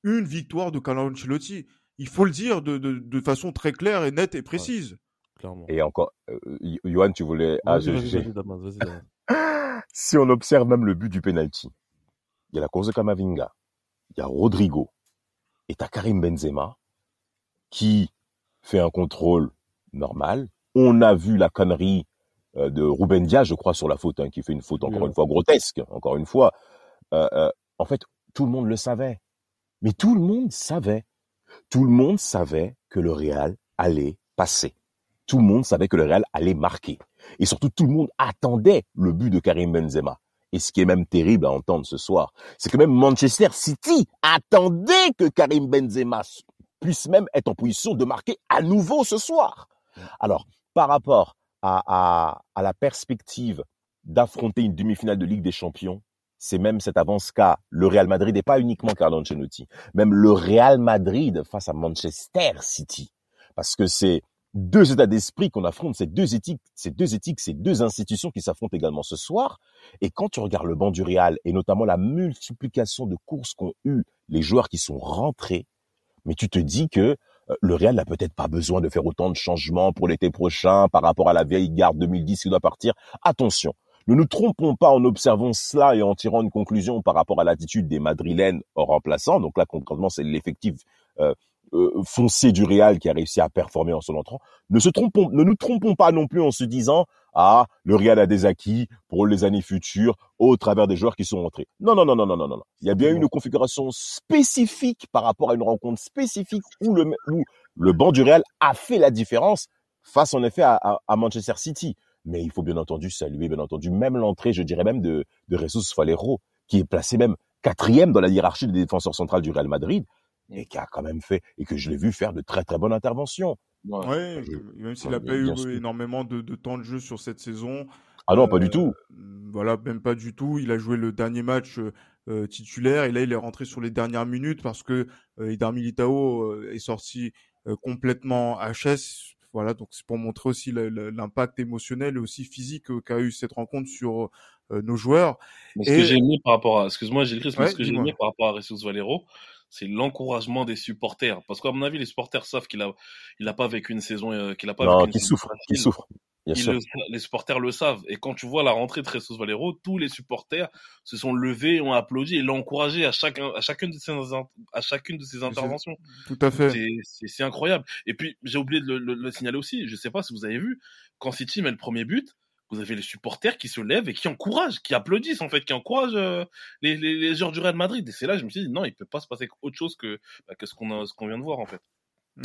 une victoire de Carlo Ancelotti. Il faut le dire de, de, de façon très claire et nette et précise. Clairement. Et encore, euh, Johan, tu voulais ah. Si on observe même le but du penalty, il y a la cause de Kamavinga, il y a Rodrigo, et t'as Karim Benzema, qui fait un contrôle normal. On a vu la connerie euh, de Ruben Diaz, je crois, sur la faute, hein, qui fait une faute encore Oui. une fois grotesque, encore une fois. Euh, euh, en fait, tout le monde le savait. Mais tout le monde savait. Tout le monde savait que le Real allait passer. Tout le monde savait que le Real allait marquer. Et surtout, tout le monde attendait le but de Karim Benzema. Et ce qui est même terrible à entendre ce soir, c'est que même Manchester City attendait que Karim Benzema puisse même être en position de marquer à nouveau ce soir. Alors, par rapport à, la perspective d'affronter une demi-finale de Ligue des Champions, c'est même cette avance qu'a le Real Madrid et pas uniquement Carlo Ancelotti, même le Real Madrid face à Manchester City. Parce que c'est deux états d'esprit qu'on affronte, ces deux éthiques, ces deux éthiques, ces deux institutions qui s'affrontent également ce soir. Et quand tu regardes le banc du Real et notamment la multiplication de courses qu'ont eu les joueurs qui sont rentrés, mais tu te dis que le Real n'a peut-être pas besoin de faire autant de changements pour l'été prochain par rapport à la vieille garde 2010 qui doit partir. Attention, Ne nous trompons pas en observant cela et en tirant une conclusion par rapport à l'attitude des Madrilènes en remplaçant. Donc là, concrètement, c'est l'effectif euh, euh, foncé du Real qui a réussi à performer en son entrant. Ne se trompons, ne nous trompons pas non plus en se disant ah le Real a des acquis pour les années futures au travers des joueurs qui sont entrés. Non non non non non non non. Il y a bien une configuration spécifique par rapport à une rencontre spécifique où le où le banc du Real a fait la différence face en effet à, à, Manchester City. Mais il faut bien entendu saluer bien entendu même l'entrée, je dirais même de de Jesus Valero qui est placé même quatrième dans la hiérarchie des défenseurs centrales du Real Madrid et qui a quand même fait, et que je l'ai vu faire de très très bonnes interventions. Ouais, même s'il n'a pas eu énormément de, de, temps de jeu sur cette saison. Ah non, pas du tout. Euh, voilà, même pas du tout. Il a joué le dernier match euh, titulaire et là il est rentré sur les dernières minutes parce que euh, Idar Militao euh, est sorti complètement HS. Voilà, donc c'est pour montrer aussi l'impact émotionnel et aussi physique qu'a eu cette rencontre sur nos joueurs. Mais ce que j'ai aimé par rapport à, excuse-moi Gilles mais ce que j'ai aimé par rapport à Ressus Valero, c'est l'encouragement des supporters. Parce qu'à mon avis, les supporters savent qu'il a, il a pas vécu une saison, euh, qu'il a pas non, vécu une souffre, qu'il souffre. les supporters le savent. Et quand tu vois la rentrée de Jesus Valero, tous les supporters se sont levés, ont applaudi et l'ont encouragé à chacun, à chacune de ses, à chacune de ses interventions. Tout à fait. C'est incroyable. Et puis, j'ai oublié de le, le, le, signaler aussi. Je sais pas si vous avez vu, quand City met le premier but, vous avez les supporters qui se lèvent et qui encouragent, qui applaudissent en fait, qui encouragent euh, les, les, les, joueurs du Real Madrid. Et c'est là que je me suis dit non, il peut pas se passer autre chose que, bah, que ce qu'on ce qu'on vient de voir en fait.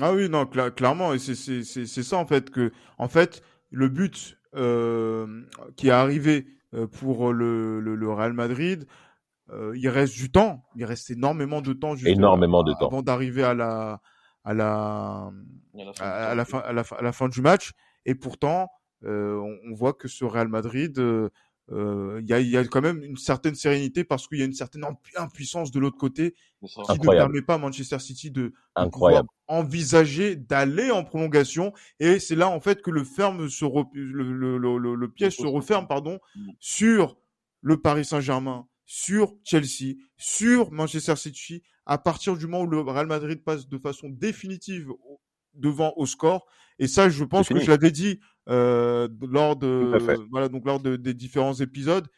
Ah oui, non, clairement, et c'est ça en fait que, en fait, le but euh, qui est arrivé euh, pour le, le, le Real Madrid, euh, il reste du temps, il reste énormément de temps énormément de temps. avant d'arriver à la à la à la fin à la fin à la fin du match, et pourtant on, on, voit que ce Real Madrid, euh, euh, il y, a, y, a, quand même une certaine sérénité parce qu'il y a une certaine impuissance de l'autre côté qui Incroyable. ne permet pas à Manchester City de, de envisager d'aller en prolongation. Et c'est là en fait que le ferme se re, le, le, le, le, piège se referme pardon mm. sur le Paris Saint-Germain, sur Chelsea, sur Manchester City. À partir du moment où le Real Madrid passe de façon définitive devant au score, et ça, je pense que je l'avais dit euh, lors de voilà donc lors de, des différents épisodes.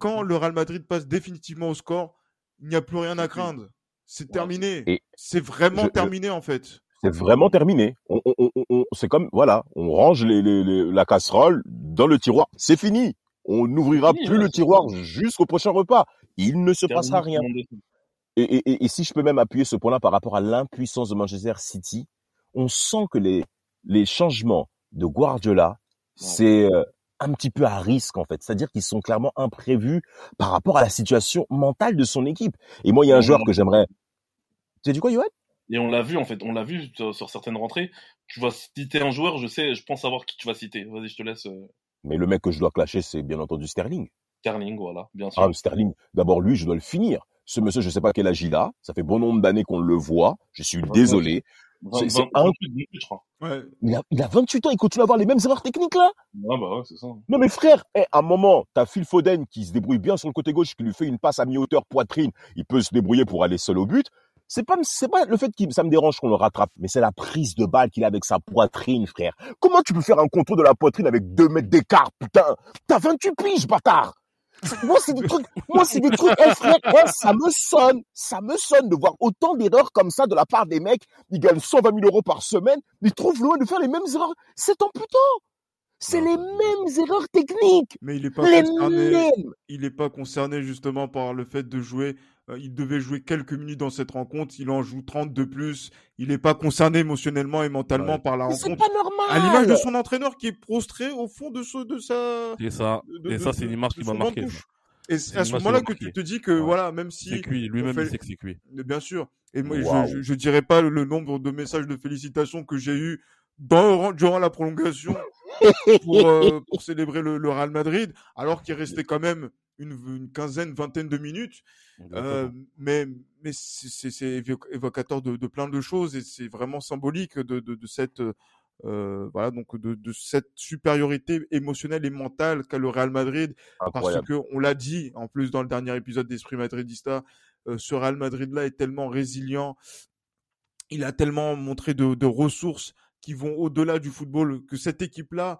Quand le Real Madrid passe définitivement au score, il n'y a plus rien à craindre. C'est terminé. C'est vraiment je, terminé en fait. C'est vraiment terminé. On, on, on, c'est comme voilà, on range les, les, les, la casserole dans le tiroir. C'est fini. On n'ouvrira plus le tiroir jusqu'au prochain repas. Il ne se passera rien. Et, et, et, si je peux même appuyer ce point-là par rapport à l'impuissance de Manchester City, on sent que les, les changements de Guardiola, c'est euh, un petit peu à risque en fait. C'est-à-dire qu'ils sont clairement imprévus par rapport à la situation mentale de son équipe. Et moi, il y a un joueur que j'aimerais. Tu as dit quoi, Yoann Et on l'a vu en fait, on l'a vu sur, certaines rentrées. Tu vas citer un joueur, je sais, je pense savoir qui tu vas citer. Vas-y, je te laisse. Euh. Mais le mec que je dois clasher, c'est bien entendu Sterling. Sterling, voilà, bien sûr. Ah, Sterling. D'abord, lui, je dois le finir. Ce monsieur, je sais pas quel âge il a. Ça fait bon nombre d'années qu'on le voit. Je suis désolé. C'est un... je crois. Ouais. Il, a, il a 28 ans, il continue à avoir les mêmes erreurs techniques là? Ah bah ouais, c'est ça. Non mais frère, eh, à un moment, t'as Phil Foden qui se débrouille bien sur le côté gauche, qui lui fait une passe à mi-hauteur poitrine, il peut se débrouiller pour aller seul au but. C'est pas, c'est pas le fait que ça me dérange qu'on le rattrape, mais c'est la prise de balle qu'il a avec sa poitrine, frère. Comment tu peux faire un contour de la poitrine avec deux mètres d'écart, putain? T'as 28 piges, bâtard moi, c'est des trucs, moi, c'est des trucs, frère, ça me sonne, ça me sonne de voir autant d'erreurs comme ça de la part des mecs. Ils gagnent 120 000 euros par semaine, ils trouvent loin de faire les mêmes erreurs. C'est amputant. C'est les mêmes erreurs techniques. Mais il n'est pas les concerné. Mêmes. Il n'est pas concerné justement par le fait de jouer. Euh, il devait jouer quelques minutes dans cette rencontre. Il en joue 30 de plus. Il n'est pas concerné émotionnellement et mentalement ouais. par la Mais rencontre. C'est pas normal. À l'image de son entraîneur qui est prostré au fond de, ce, de sa. Et ça, de, et de, ça c'est une image qui m'a marqué. Et c'est à ce moment-là que tu te dis que ouais. voilà, même si c'est cuit, lui-même fait... il sait que c'est cuit. Bien sûr. Et moi, wow. je, je, je, dirais pas le nombre de messages de félicitations que j'ai eu dans, durant la prolongation pour, euh, pour célébrer le, le, Real Madrid, alors qu'il restait quand même une, une quinzaine, vingtaine de minutes. Euh, mais mais c'est évocateur de, de, plein de choses et c'est vraiment symbolique de, de, de cette euh, voilà donc de, de, cette supériorité émotionnelle et mentale qu'a le Real Madrid Incroyable. parce que on l'a dit en plus dans le dernier épisode d'Esprit Madridista euh, ce Real Madrid là est tellement résilient il a tellement montré de, de ressources qui vont au-delà du football que cette équipe là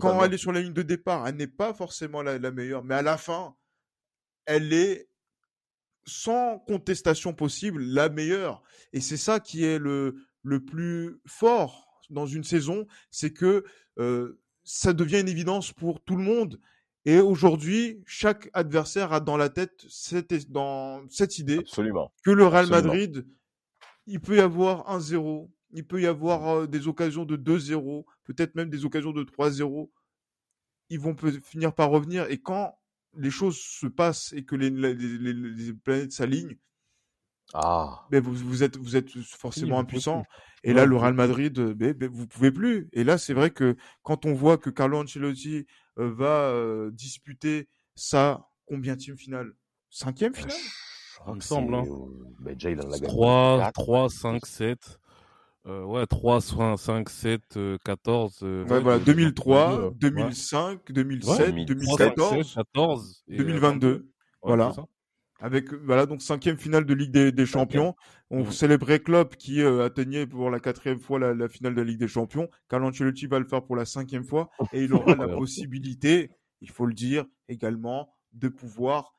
quand elle est sur la ligne de départ, elle n'est pas forcément la, la meilleure, mais à la fin, elle est sans contestation possible la meilleure. Et c'est ça qui est le, le plus fort dans une saison, c'est que euh, ça devient une évidence pour tout le monde. Et aujourd'hui, chaque adversaire a dans la tête cette, dans cette idée Absolument. que le Real Absolument. Madrid, il peut y avoir 1-0, il peut y avoir euh, des occasions de 2-0, peut-être même des occasions de 3-0. Ils vont finir par revenir. Et quand les choses se passent et que les, les- les- les planètes s'alignent, Ah. ben vous, vous êtes, vous êtes forcément impuissant. Et Ouais, là, le Real Madrid, euh, ben, ben, vous pouvez plus. Et là, c'est vrai que quand on voit que Carlo Ancelotti euh, va euh, disputer sa combien team finale? Cinquième finale? Il me semble, hein. déjà, il en a gagné 3, quatre. 3, 5, 7. Euh, ouais, 3, 5, 7, euh, 14. euh, Ouais, voilà, de- 2003, ouais. 2005, 2007, Ouais, 2014, 14 et, euh, 2022. 22. Ouais, Voilà. avec voilà donc cinquième finale de Ligue des, des Champions. On Mhm. célébrait Klopp qui euh, atteignait pour la quatrième fois la, la finale de la Ligue des Champions. Carlo Ancelotti va le faire pour la cinquième fois et il aura la Ouais. possibilité, il faut le dire également, de pouvoir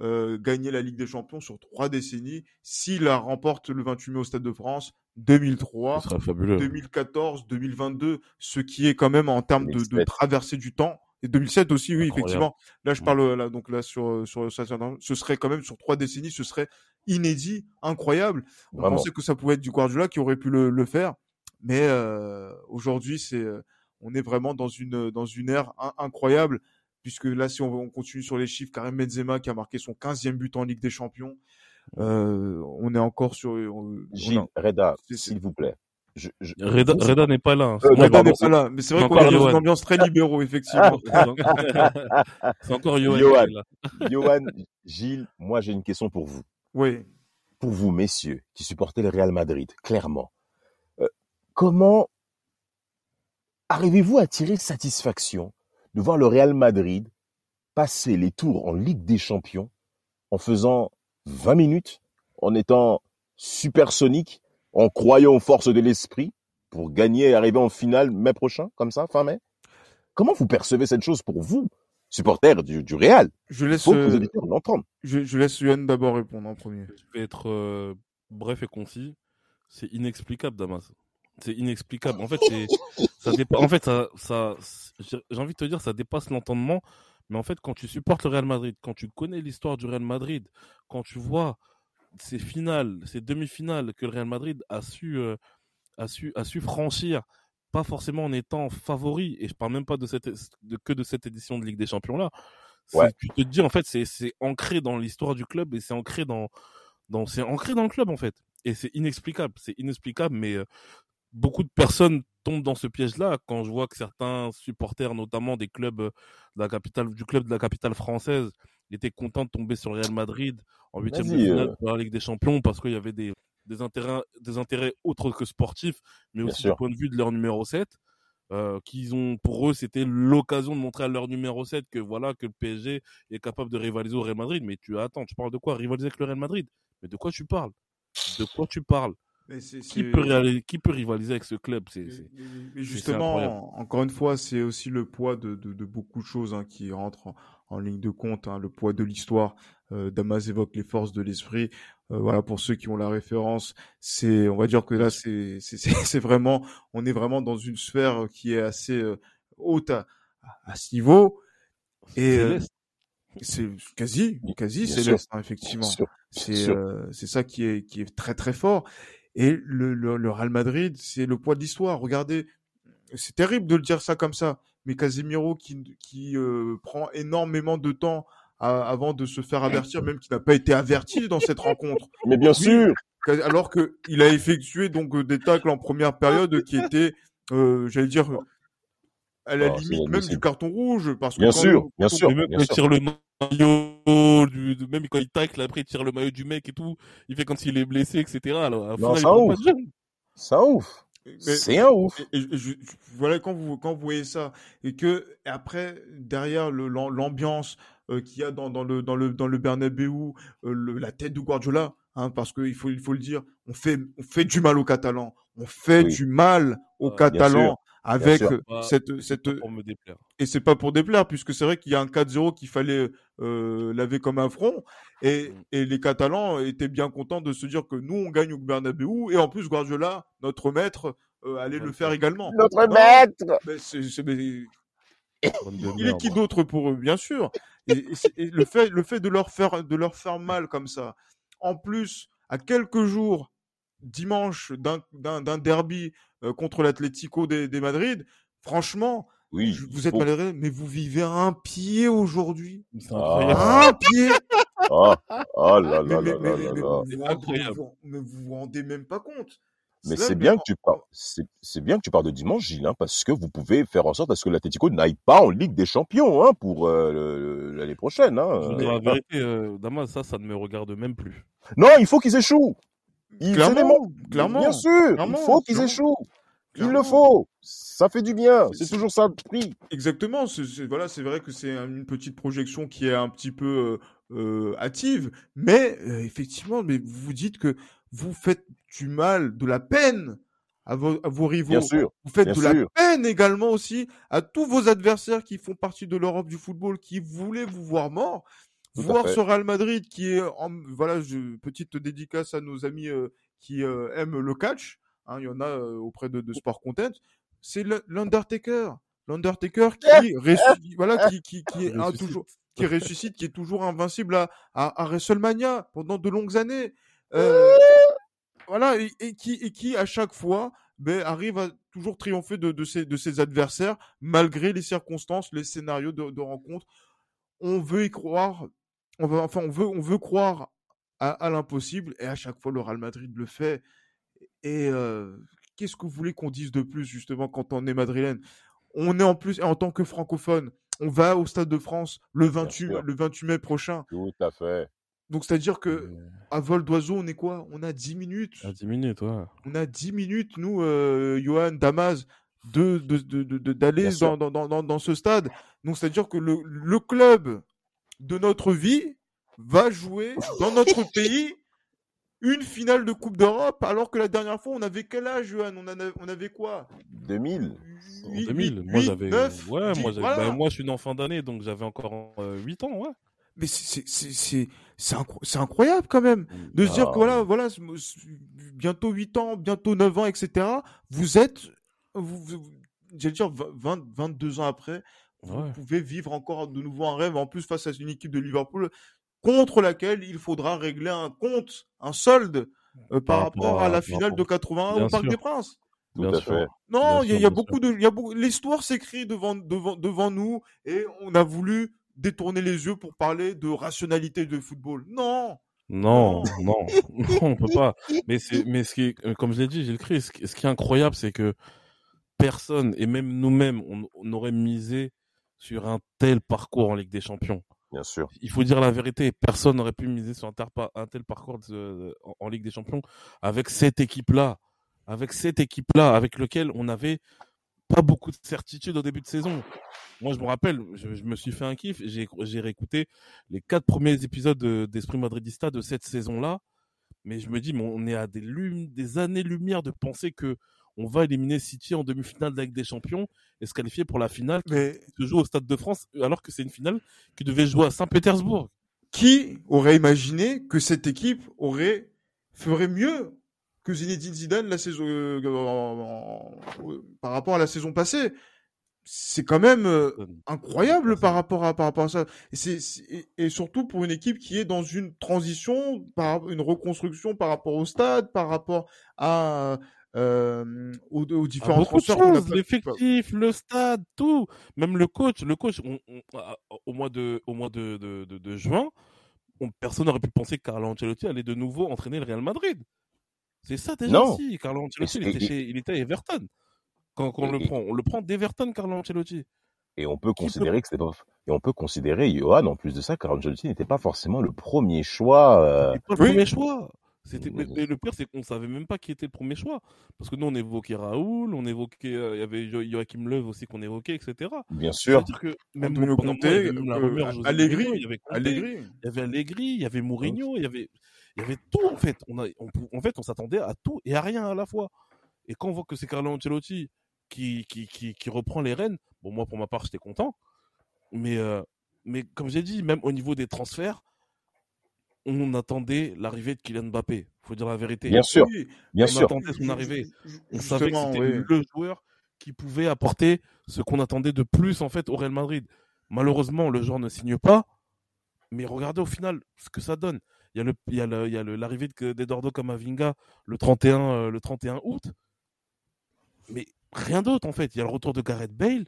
euh, gagner la Ligue des Champions sur trois décennies s'il la remporte le 28 mai au Stade de France, 2003, Ce serait fabuleux. 2014, 2022, ce qui est quand même en termes de, de 2007. traversée du temps. Et 2007 aussi, oui, Incroyable. effectivement. Là, je Mm. parle là, donc là sur sur ça, ça- ce serait quand même sur trois décennies, ce serait inédit, incroyable. On Vraiment. pensait que ça pouvait être du Guardiola qui aurait pu le, le faire, mais euh, aujourd'hui, c'est euh, on est vraiment dans une dans une ère in- incroyable puisque là, si on, on continue sur les chiffres, Karim Benzema qui a marqué son 15e but en Ligue des Champions, euh, on est encore sur. on- on Gilles, a- Reda, s'il vous plaît. Je, je- Reda, Reda n'est pas là. hein. Euh, Reda n'est c'est- pas là, mais c'est vrai qu'on est encore dans une Johan. ambiance très libéraux, effectivement. C'est encore Johan. Johan. Johan, Gilles, moi j'ai une question pour vous. oui. Pour vous, messieurs, qui supportez le Real Madrid, clairement. Euh, comment arrivez-vous à tirer satisfaction de voir le Real Madrid passer les tours en Ligue des Champions en faisant 20 minutes, en étant supersonique, en croyant aux forces de l'esprit pour gagner et arriver en finale mai prochain, comme ça, fin mai Comment vous percevez cette chose pour vous, supporters du, du Real? Je laisse, faut euh, je, je laisse Yoann d'abord répondre en premier. Je vais être euh, bref et concis. C'est inexplicable, Damas. C'est inexplicable. En fait, ça dépa- en fait, ça, ça, j'ai j'ai envie de te dire, ça dépasse l'entendement. Mais en fait, quand tu supportes le Real Madrid, quand tu connais l'histoire du Real Madrid, quand tu vois ces finales, ces demi-finales que le Real Madrid a su, euh, a su, a su franchir, pas forcément en étant favori, et je parle même pas de cette, de, que de cette édition de Ligue des Champions là. Ouais. Tu te dis en fait, c'est, c'est ancré dans l'histoire du club et c'est ancré dans, dans, c'est ancré dans le club en fait. Et c'est inexplicable, c'est inexplicable, mais euh, beaucoup de personnes tombent dans ce piège-là quand je vois que certains supporters, notamment des clubs euh, de la capitale, du club de la capitale française, étaient contents de tomber sur le Real Madrid en huitième de finale euh. de la Ligue des Champions parce qu'il y avait des, des intérêts, des intérêts autres que sportifs, mais aussi du point de vue de leur numéro 7. Euh, qu'ils ont pour eux c'était l'occasion de montrer à leur numéro 7 que voilà que le PSG est capable de rivaliser au Real Madrid. Mais tu attends tu parles de quoi? Rivaliser avec le Real Madrid? Mais de quoi tu parles? De quoi tu parles? Mais c'est- qui peut, réali- qui peut rivaliser avec ce club c'est, justement, encore une fois, c'est aussi le poids de, de, de beaucoup de choses hein, qui rentrent en, en ligne de compte. hein, le poids de l'histoire. Euh, Damas évoque les forces de l'esprit. Euh, voilà, pour ceux qui ont la référence, c'est, on va dire que là, c'est, c'est, vraiment, on est vraiment dans une sphère qui est assez euh, haute à, à ce niveau. Et euh, c'est quasi, quasi céleste, hein, effectivement. C'est euh, c'est ça qui est qui est très très fort. Et le, le, le Real Madrid, c'est le poids de l'histoire. Regardez, c'est terrible de le dire ça comme ça, mais Casemiro qui qui euh, prend énormément de temps à- avant de se faire avertir, même qui n'a pas été averti dans cette rencontre. Mais bien sûr, Alors que il a effectué donc euh, des tacles en première période qui étaient, euh, j'allais dire, à la c'est limite même du carton rouge, parce que bien sûr, bien sûr, même bien sûr. tire le maillot, du, de- même quand il tacle, après il tire le maillot du mec et tout, il fait comme s'il est blessé, etc. Alors, Non, ça ouf. un ouf. C'est un ouf. Et, et je- je- voilà quand vous quand vous voyez ça et que et après derrière l'ambiance euh, qu'il y a dans, dans le dans le dans le Bernabeu euh, le- la tête de Guardiola hein, parce que il faut il faut le dire on fait on fait du mal aux Catalans on fait Oui. du mal aux bien Catalans avec euh, cette, cette, Pour me déplaire. et c'est pas pour déplaire, puisque c'est vrai qu'il y a un 4-0 qu'il fallait euh, laver comme un front, et, Mm. et les Catalans étaient bien contents de se dire que nous, on gagne au Bernabeu, et en plus, Guardiola, notre maître, euh, allait le faire également. Notre Non, maître mais c'est- c'est- mais Bande de il est qui d'autre pour eux, bien sûr. Et, et c'est- et le fait, le fait de leur faire, de leur faire mal comme ça, en plus, à quelques jours, dimanche, d'un, derby euh, contre l'Atlético des, des Madrid, franchement, Oui, vous êtes faut- malheureux, mais vous vivez à un pied aujourd'hui. Ah. Un pied Oh, oh là Mais, là mais, là mais, là mais- là mais là. vous C'est vous vous- mais vous vous rendez même pas compte. Mais c'est bien en- que tu parles, c'est bien que tu parles de dimanche, Gilles, hein, parce que vous pouvez faire en sorte à ce que l'Atlético n'aille pas en Ligue des Champions hein, pour euh, l'année prochaine. Je Hein. la vérité, euh, Damas, ça, ça ne me regarde même plus. Non, il faut qu'ils échouent. Il- Clairement, clairement. Bien sûr, clairement, il faut qu'ils clairement. échouent. Il le faut. Ça fait du bien. C'est- toujours ça le prix. Exactement. C'est, voilà, c'est vrai que c'est une petite projection qui est un petit peu euh, euh, hâtive, mais euh, effectivement, mais vous dites que vous faites du mal, de la peine à vos, à vos rivaux. Bien sûr. Vous faites bien de la peine également aussi à tous vos adversaires qui font partie de l'Europe du football, qui voulaient vous voir mort. Tout Voir ce Real Madrid qui est en, voilà, je, petite dédicace à nos amis euh, qui euh, aiment le catch. hein, il y en a euh, auprès de, de Sport Content. C'est l'Undertaker. L'Undertaker qui, ressu- voilà, qui, qui, qui est un Ressuscite. toujours, qui ressuscite, qui est toujours invincible à, à, à WrestleMania pendant de longues années. Euh, voilà, et, et qui, et qui à chaque fois ben, arrive à toujours triompher de, de, ses, de ses adversaires malgré les circonstances, les scénarios de, de rencontre. On veut y croire, on veut, enfin on veut, on veut croire à, à l'impossible et à chaque fois le Real Madrid le fait. Et euh, qu'est-ce que vous voulez qu'on dise de plus justement quand on est madrilène? On est en plus, et en tant que francophone, on va au Stade de France le 28, sûr. le 28 mai prochain. Tout à fait. Donc c'est-à-dire que à vol d'oiseau, on est quoi? On a 10 minutes. À 10 minutes, ouais. On a 10 minutes, nous, euh, Johan, Damas, de, de, de, de- de- d'aller dans, dans, dans, dans ce stade. Donc c'est-à-dire que le, le club de notre vie va jouer dans notre pays une finale de Coupe d'Europe, alors que la dernière fois, on avait quel âge, Johan? On, avait quoi? 2000. En Huit- 2000. huit- moi, huit, j'avais. ouais, dix, moi, j'avais- voilà. bah, moi, je suis né en fin d'année, donc j'avais encore 8 ans, ouais. Mais c'est- c'est- c'est c'est- c'est incro- c'est incroyable quand même. de se dire Ah, que voilà, voilà, c'est- c'est- bientôt 8 ans, bientôt 9 ans, etc. Vous êtes, vous, vous- j'allais dire 20, 22 ans après, vous Ouais. pouvez vivre encore de nouveau un rêve, en plus face à une équipe de Liverpool contre laquelle il faudra régler un compte, un solde euh, par, Par rapport rapport à à- la finale de 81 Bien au Parc sûr. des Princes. Tout Bien à sûr. fait. Non, il y a, y beaucoup de, il y a beaucoup, l'histoire s'écrit devant, devant, devant nous et on a voulu détourner les yeux pour parler de rationalité de football. Non, Non, non, non, on peut pas. Mais c'est, mais ce qui est, euh, comme je l'ai dit, j'ai le cri. Ce qui ce qui est incroyable, c'est que personne, et même nous-mêmes, on, on aurait misé sur un tel parcours en Ligue des Champions. Bien sûr. Il faut dire la vérité, personne n'aurait pu miser sur un, tel parcours de- en, en Ligue des Champions avec cette équipe-là, avec cette équipe-là, avec lequel on avait pas beaucoup de certitude au début de saison. Moi, je me rappelle, je, je me suis fait un kiff, j'ai réécouté les quatre premiers épisodes de- d'Esprit Madridista de cette saison-là, mais je me dis, mais on est à des, lum- des années-lumière de penser que on va éliminer City en demi-finale de la Ligue des Champions et se qualifier pour la finale mais qui se joue au Stade de France, alors que c'est une finale qui devait jouer à Saint-Pétersbourg. qui aurait imaginé que cette équipe aurait ferait mieux que Zinedine Zidane la saison euh, par rapport à la saison passée? C'est quand même euh, incroyable par rapport à par rapport à ça. Et, et surtout pour une équipe qui est dans une transition, par une reconstruction par rapport au stade, par rapport à euh, aux, aux Ah, différents beaucoup de transferts qu'on a choses, l'effectif, le stade, tout, même le coach, le coach, on- on- à- au mois de, au mois de, de, de- de juin, on- personne n'aurait pu penser que Carlo Ancelotti allait de nouveau entraîner le Real Madrid. C'est ça déjà Non. si. Carlo Ancelotti, il était, et- chez, il était à Everton. Quand, quand on Et- le prend, on le prend d'Everton, Carlo Ancelotti. Et on peut Qui considérer que c'était pas, et on peut considérer, Johan, en plus de ça, Carlo Ancelotti n'était pas forcément le premier choix, euh, pas le oui. premier choix. C'était, mais, Mm. mais le pire, c'est qu'on savait même pas qui était le premier choix. Parce que nous, on évoquait Raoul, on évoquait, euh, il y avait Jo- Joachim Löw aussi qu'on évoquait, etc. bien sûr. C'est-à-dire que même même la euh, Allegri, il y avait Allegri. il y avait Allegri, il y avait Mourinho, il y avait, il y avait tout en fait. On a, on, en fait, on s'attendait à tout et à rien à la fois. Et quand on voit que c'est Carlo Ancelotti qui, qui, qui, qui reprend les rênes. Bon, moi, pour ma part, j'étais content. Mais, euh, mais comme j'ai dit, même au niveau des transferts, on attendait l'arrivée de Kylian Mbappé. Faut dire la vérité. Bien sûr, Oui, bien on sûr. attendait son arrivée. On savait que c'était oui. le joueur qui pouvait apporter ce qu'on attendait de plus en fait au Real Madrid. Malheureusement, le joueur ne signe pas. Mais regardez au final ce que ça donne. Il y a le, il y a le, il y a l'arrivée de- d'Eduardo Camavinga le 31, euh, le 31 août. Mais rien d'autre en fait. Il y a le retour de Gareth Bale.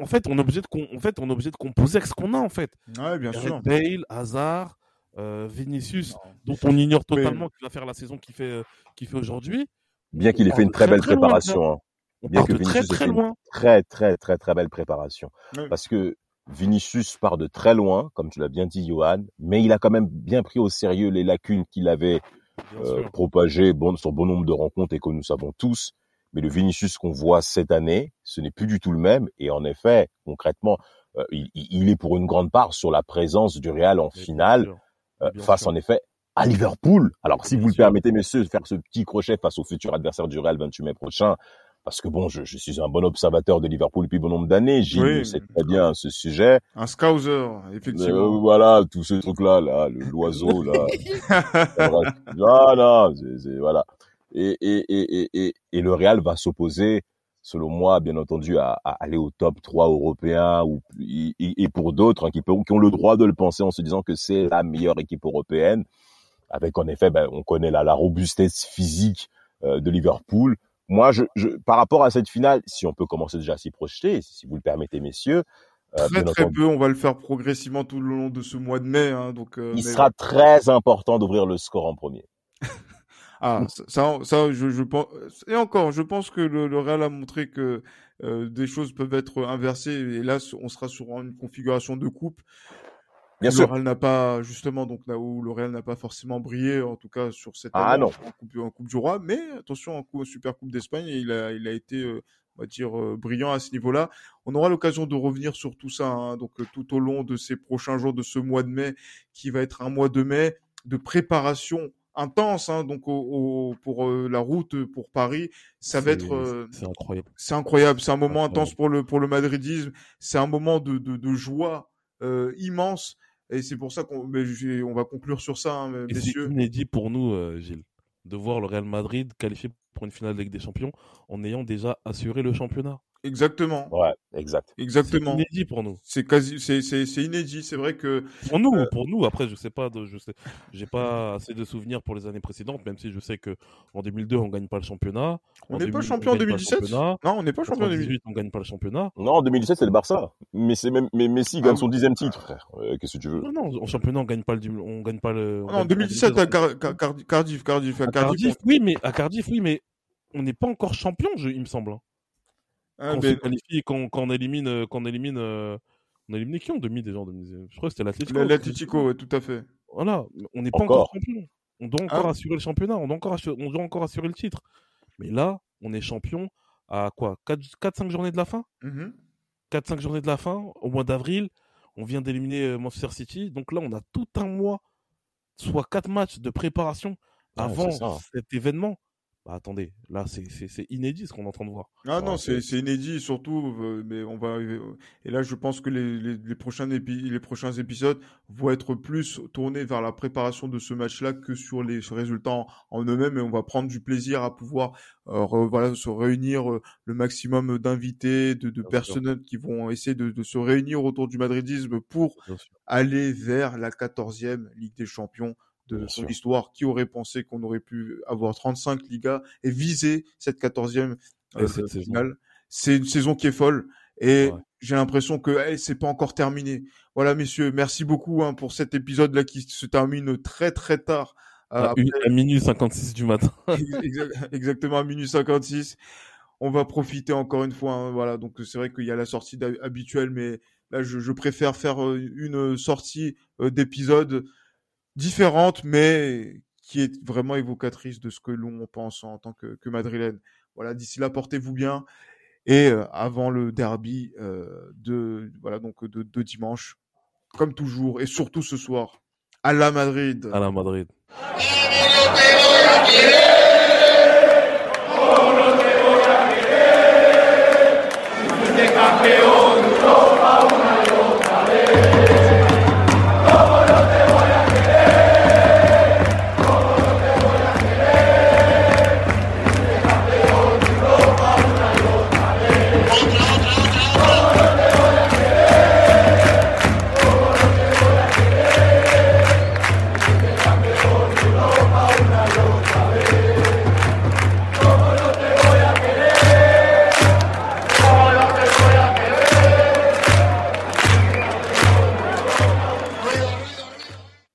En fait, on est obligé de, com- en fait, on est obligé de composer avec ce qu'on a en fait. Ouais, bien sûr. Gareth Bale, Hazard, euh, Vinicius, dont on ignore totalement qu'il va faire la saison qu'il fait, euh, qu'il fait aujourd'hui. Bien qu'il ait fait une très belle très, très loin, préparation. hein. On Bien part que très Vinicius ait fait une très très très très belle préparation. Parce que Vinicius part de très loin, comme tu l'as bien dit, Johan, mais il a quand même bien pris au sérieux les lacunes qu'il avait euh, propagées bon, sur bon nombre de rencontres et que nous savons tous. Mais le Vinicius qu'on voit cette année, ce n'est plus du tout le même. Et en effet, concrètement, euh, il, il- est pour une grande part sur la présence du Real en finale, face sûr. en effet à Liverpool. Alors, si Bien vous le permettez, messieurs, de faire ce petit crochet face au futur adversaire du Real 28 mai prochain, parce que bon, je, je suis un bon observateur de Liverpool depuis bon nombre d'années. Gilles Oui, mais- très bien ce sujet. Un scouser, Euh, effectivement. voilà, tous ces trucs-là, là, l'oiseau, là. C'est- c'est- voilà. Et, et, et, et, et, et le Real va s'opposer, selon moi, bien entendu, à, à aller au top 3 européen ou, et, et pour d'autres hein, qui, ont le droit de le penser en se disant que c'est la meilleure équipe européenne. Avec, en effet, ben, on connaît la, la robustesse physique euh, de Liverpool. Moi, je, je, par rapport à cette finale, si on peut commencer déjà à s'y projeter, si vous le permettez, messieurs, euh, Très très entendu, peu, on va le faire progressivement tout le long de ce mois de mai. hein, donc, euh, il mais- sera très important d'ouvrir le score en premier. Ah, ça, ça, ça, je, je pense. Et encore, je pense que le, le Real a montré que euh, des choses peuvent être inversées. Et là, on sera sur une configuration de coupe. Bien le. Real n'a pas justement donc là où le Real n'a pas forcément brillé en tout cas sur cette Ah année non. en coupe, en coupe du roi mais attention en, coupe, super coupe d'Espagne il a il a été euh, on va dire euh, brillant à ce niveau-là on aura l'occasion de revenir sur tout ça hein, donc euh, tout au long de ces prochains jours de ce mois de mai qui va être un mois de mai de préparation intense hein, donc au, au- pour euh, la route pour Paris ça va être euh, C'est incroyable. c'est incroyable, c'est un moment Incroyable. intense pour le pour le madridisme, c'est un moment de de, de joie euh, immense et c'est pour ça qu'on on va conclure sur ça hein, Et c'est messieurs. inédit pour nous, euh, Gilles, de voir le Real Madrid qualifié pour une finale de Ligue des Champions en ayant déjà assuré le championnat. Exactement. Ouais, exact. C'est Exactement. inédit pour nous. C'est quasi c'est c'est c'est inédit, c'est vrai que Pour nous, Euh, pour nous. Après, je sais pas, de- je sais, j'ai pas assez de souvenirs pour les années précédentes, même si je sais que en 2002 on gagne pas le championnat. on n'est pas 2000, champion en on gagne pas le 2017. championnat. Non, on n'est pas champion en 2017. 2018 on gagne pas le championnat. Non, en 2017, c'est le Barça. Mais c'est même, mais Messi Ah gagne son dixième titre, frère. Euh, Qu'est-ce que tu veux? Non, non, en championnat on gagne pas le, on gagne pas le. on Non, en 2017 on à gagne- Car- Car- Cardiff Cardiff Cardiff à à Cardiff. Cardiff, oui, mais à Cardiff, oui, mais on n'est pas encore champion, je- il me semble. Hein. on- Quand hein, on mais se qualifie, quand, quand on élimine, euh, quand on élimine, euh, on a éliminé qui en demi déjà en 2019 Je crois que c'était l'Atlético. l'Atlético, ouais, tout à fait. Voilà, on n'est pas Encore. champion. On doit encore Ah. assurer le championnat, on doit encore assurer, on doit encore assurer le titre. Mais là, on est champion à quoi? 4-5 journées de la fin? Mhm. 4-5 journées de la fin, au mois d'avril, on vient d'éliminer euh, Manchester City. Donc là, on a tout un mois, soit 4 matchs de préparation Ouais, avant cet événement. Bah, attendez, là, c'est- inédit ce qu'on est en train de voir. Ah non, c'est inédit surtout, euh, mais on va arriver. Et là, je pense que les, les, les prochains épi- les prochains épisodes vont être plus tournés vers la préparation de ce match-là que sur les résultats en, en eux-mêmes. Et on va prendre du plaisir à pouvoir euh, re- voilà, se réunir euh, le maximum d'invités, de, de personnes qui vont essayer de, de se réunir autour du madridisme pour aller vers la 14e Ligue des Champions de Bien son sûr. histoire. Qui aurait pensé qu'on aurait pu avoir 35 Ligas et viser cette 14e Et euh, finale C'est une saison qui est folle et Ouais. j'ai l'impression que hey, c'est pas encore terminé. Voilà, messieurs, merci beaucoup hein, pour cet épisode-là qui se termine très très tard. euh, À, une- à minuit 56 du matin. Exact- exactement à minuit 56. On va profiter encore une fois. hein, voilà, donc c'est vrai qu'il y a la sortie habituelle, mais là, je, je préfère faire euh, une sortie d'épisode différente, mais qui est vraiment évocatrice de ce que l'on pense en tant que, que madrilène. Voilà, d'ici là, portez-vous bien. Et euh, avant le derby euh, de, voilà, donc de, de, dimanche, comme toujours, et surtout ce soir, à la Madrid. À la Madrid.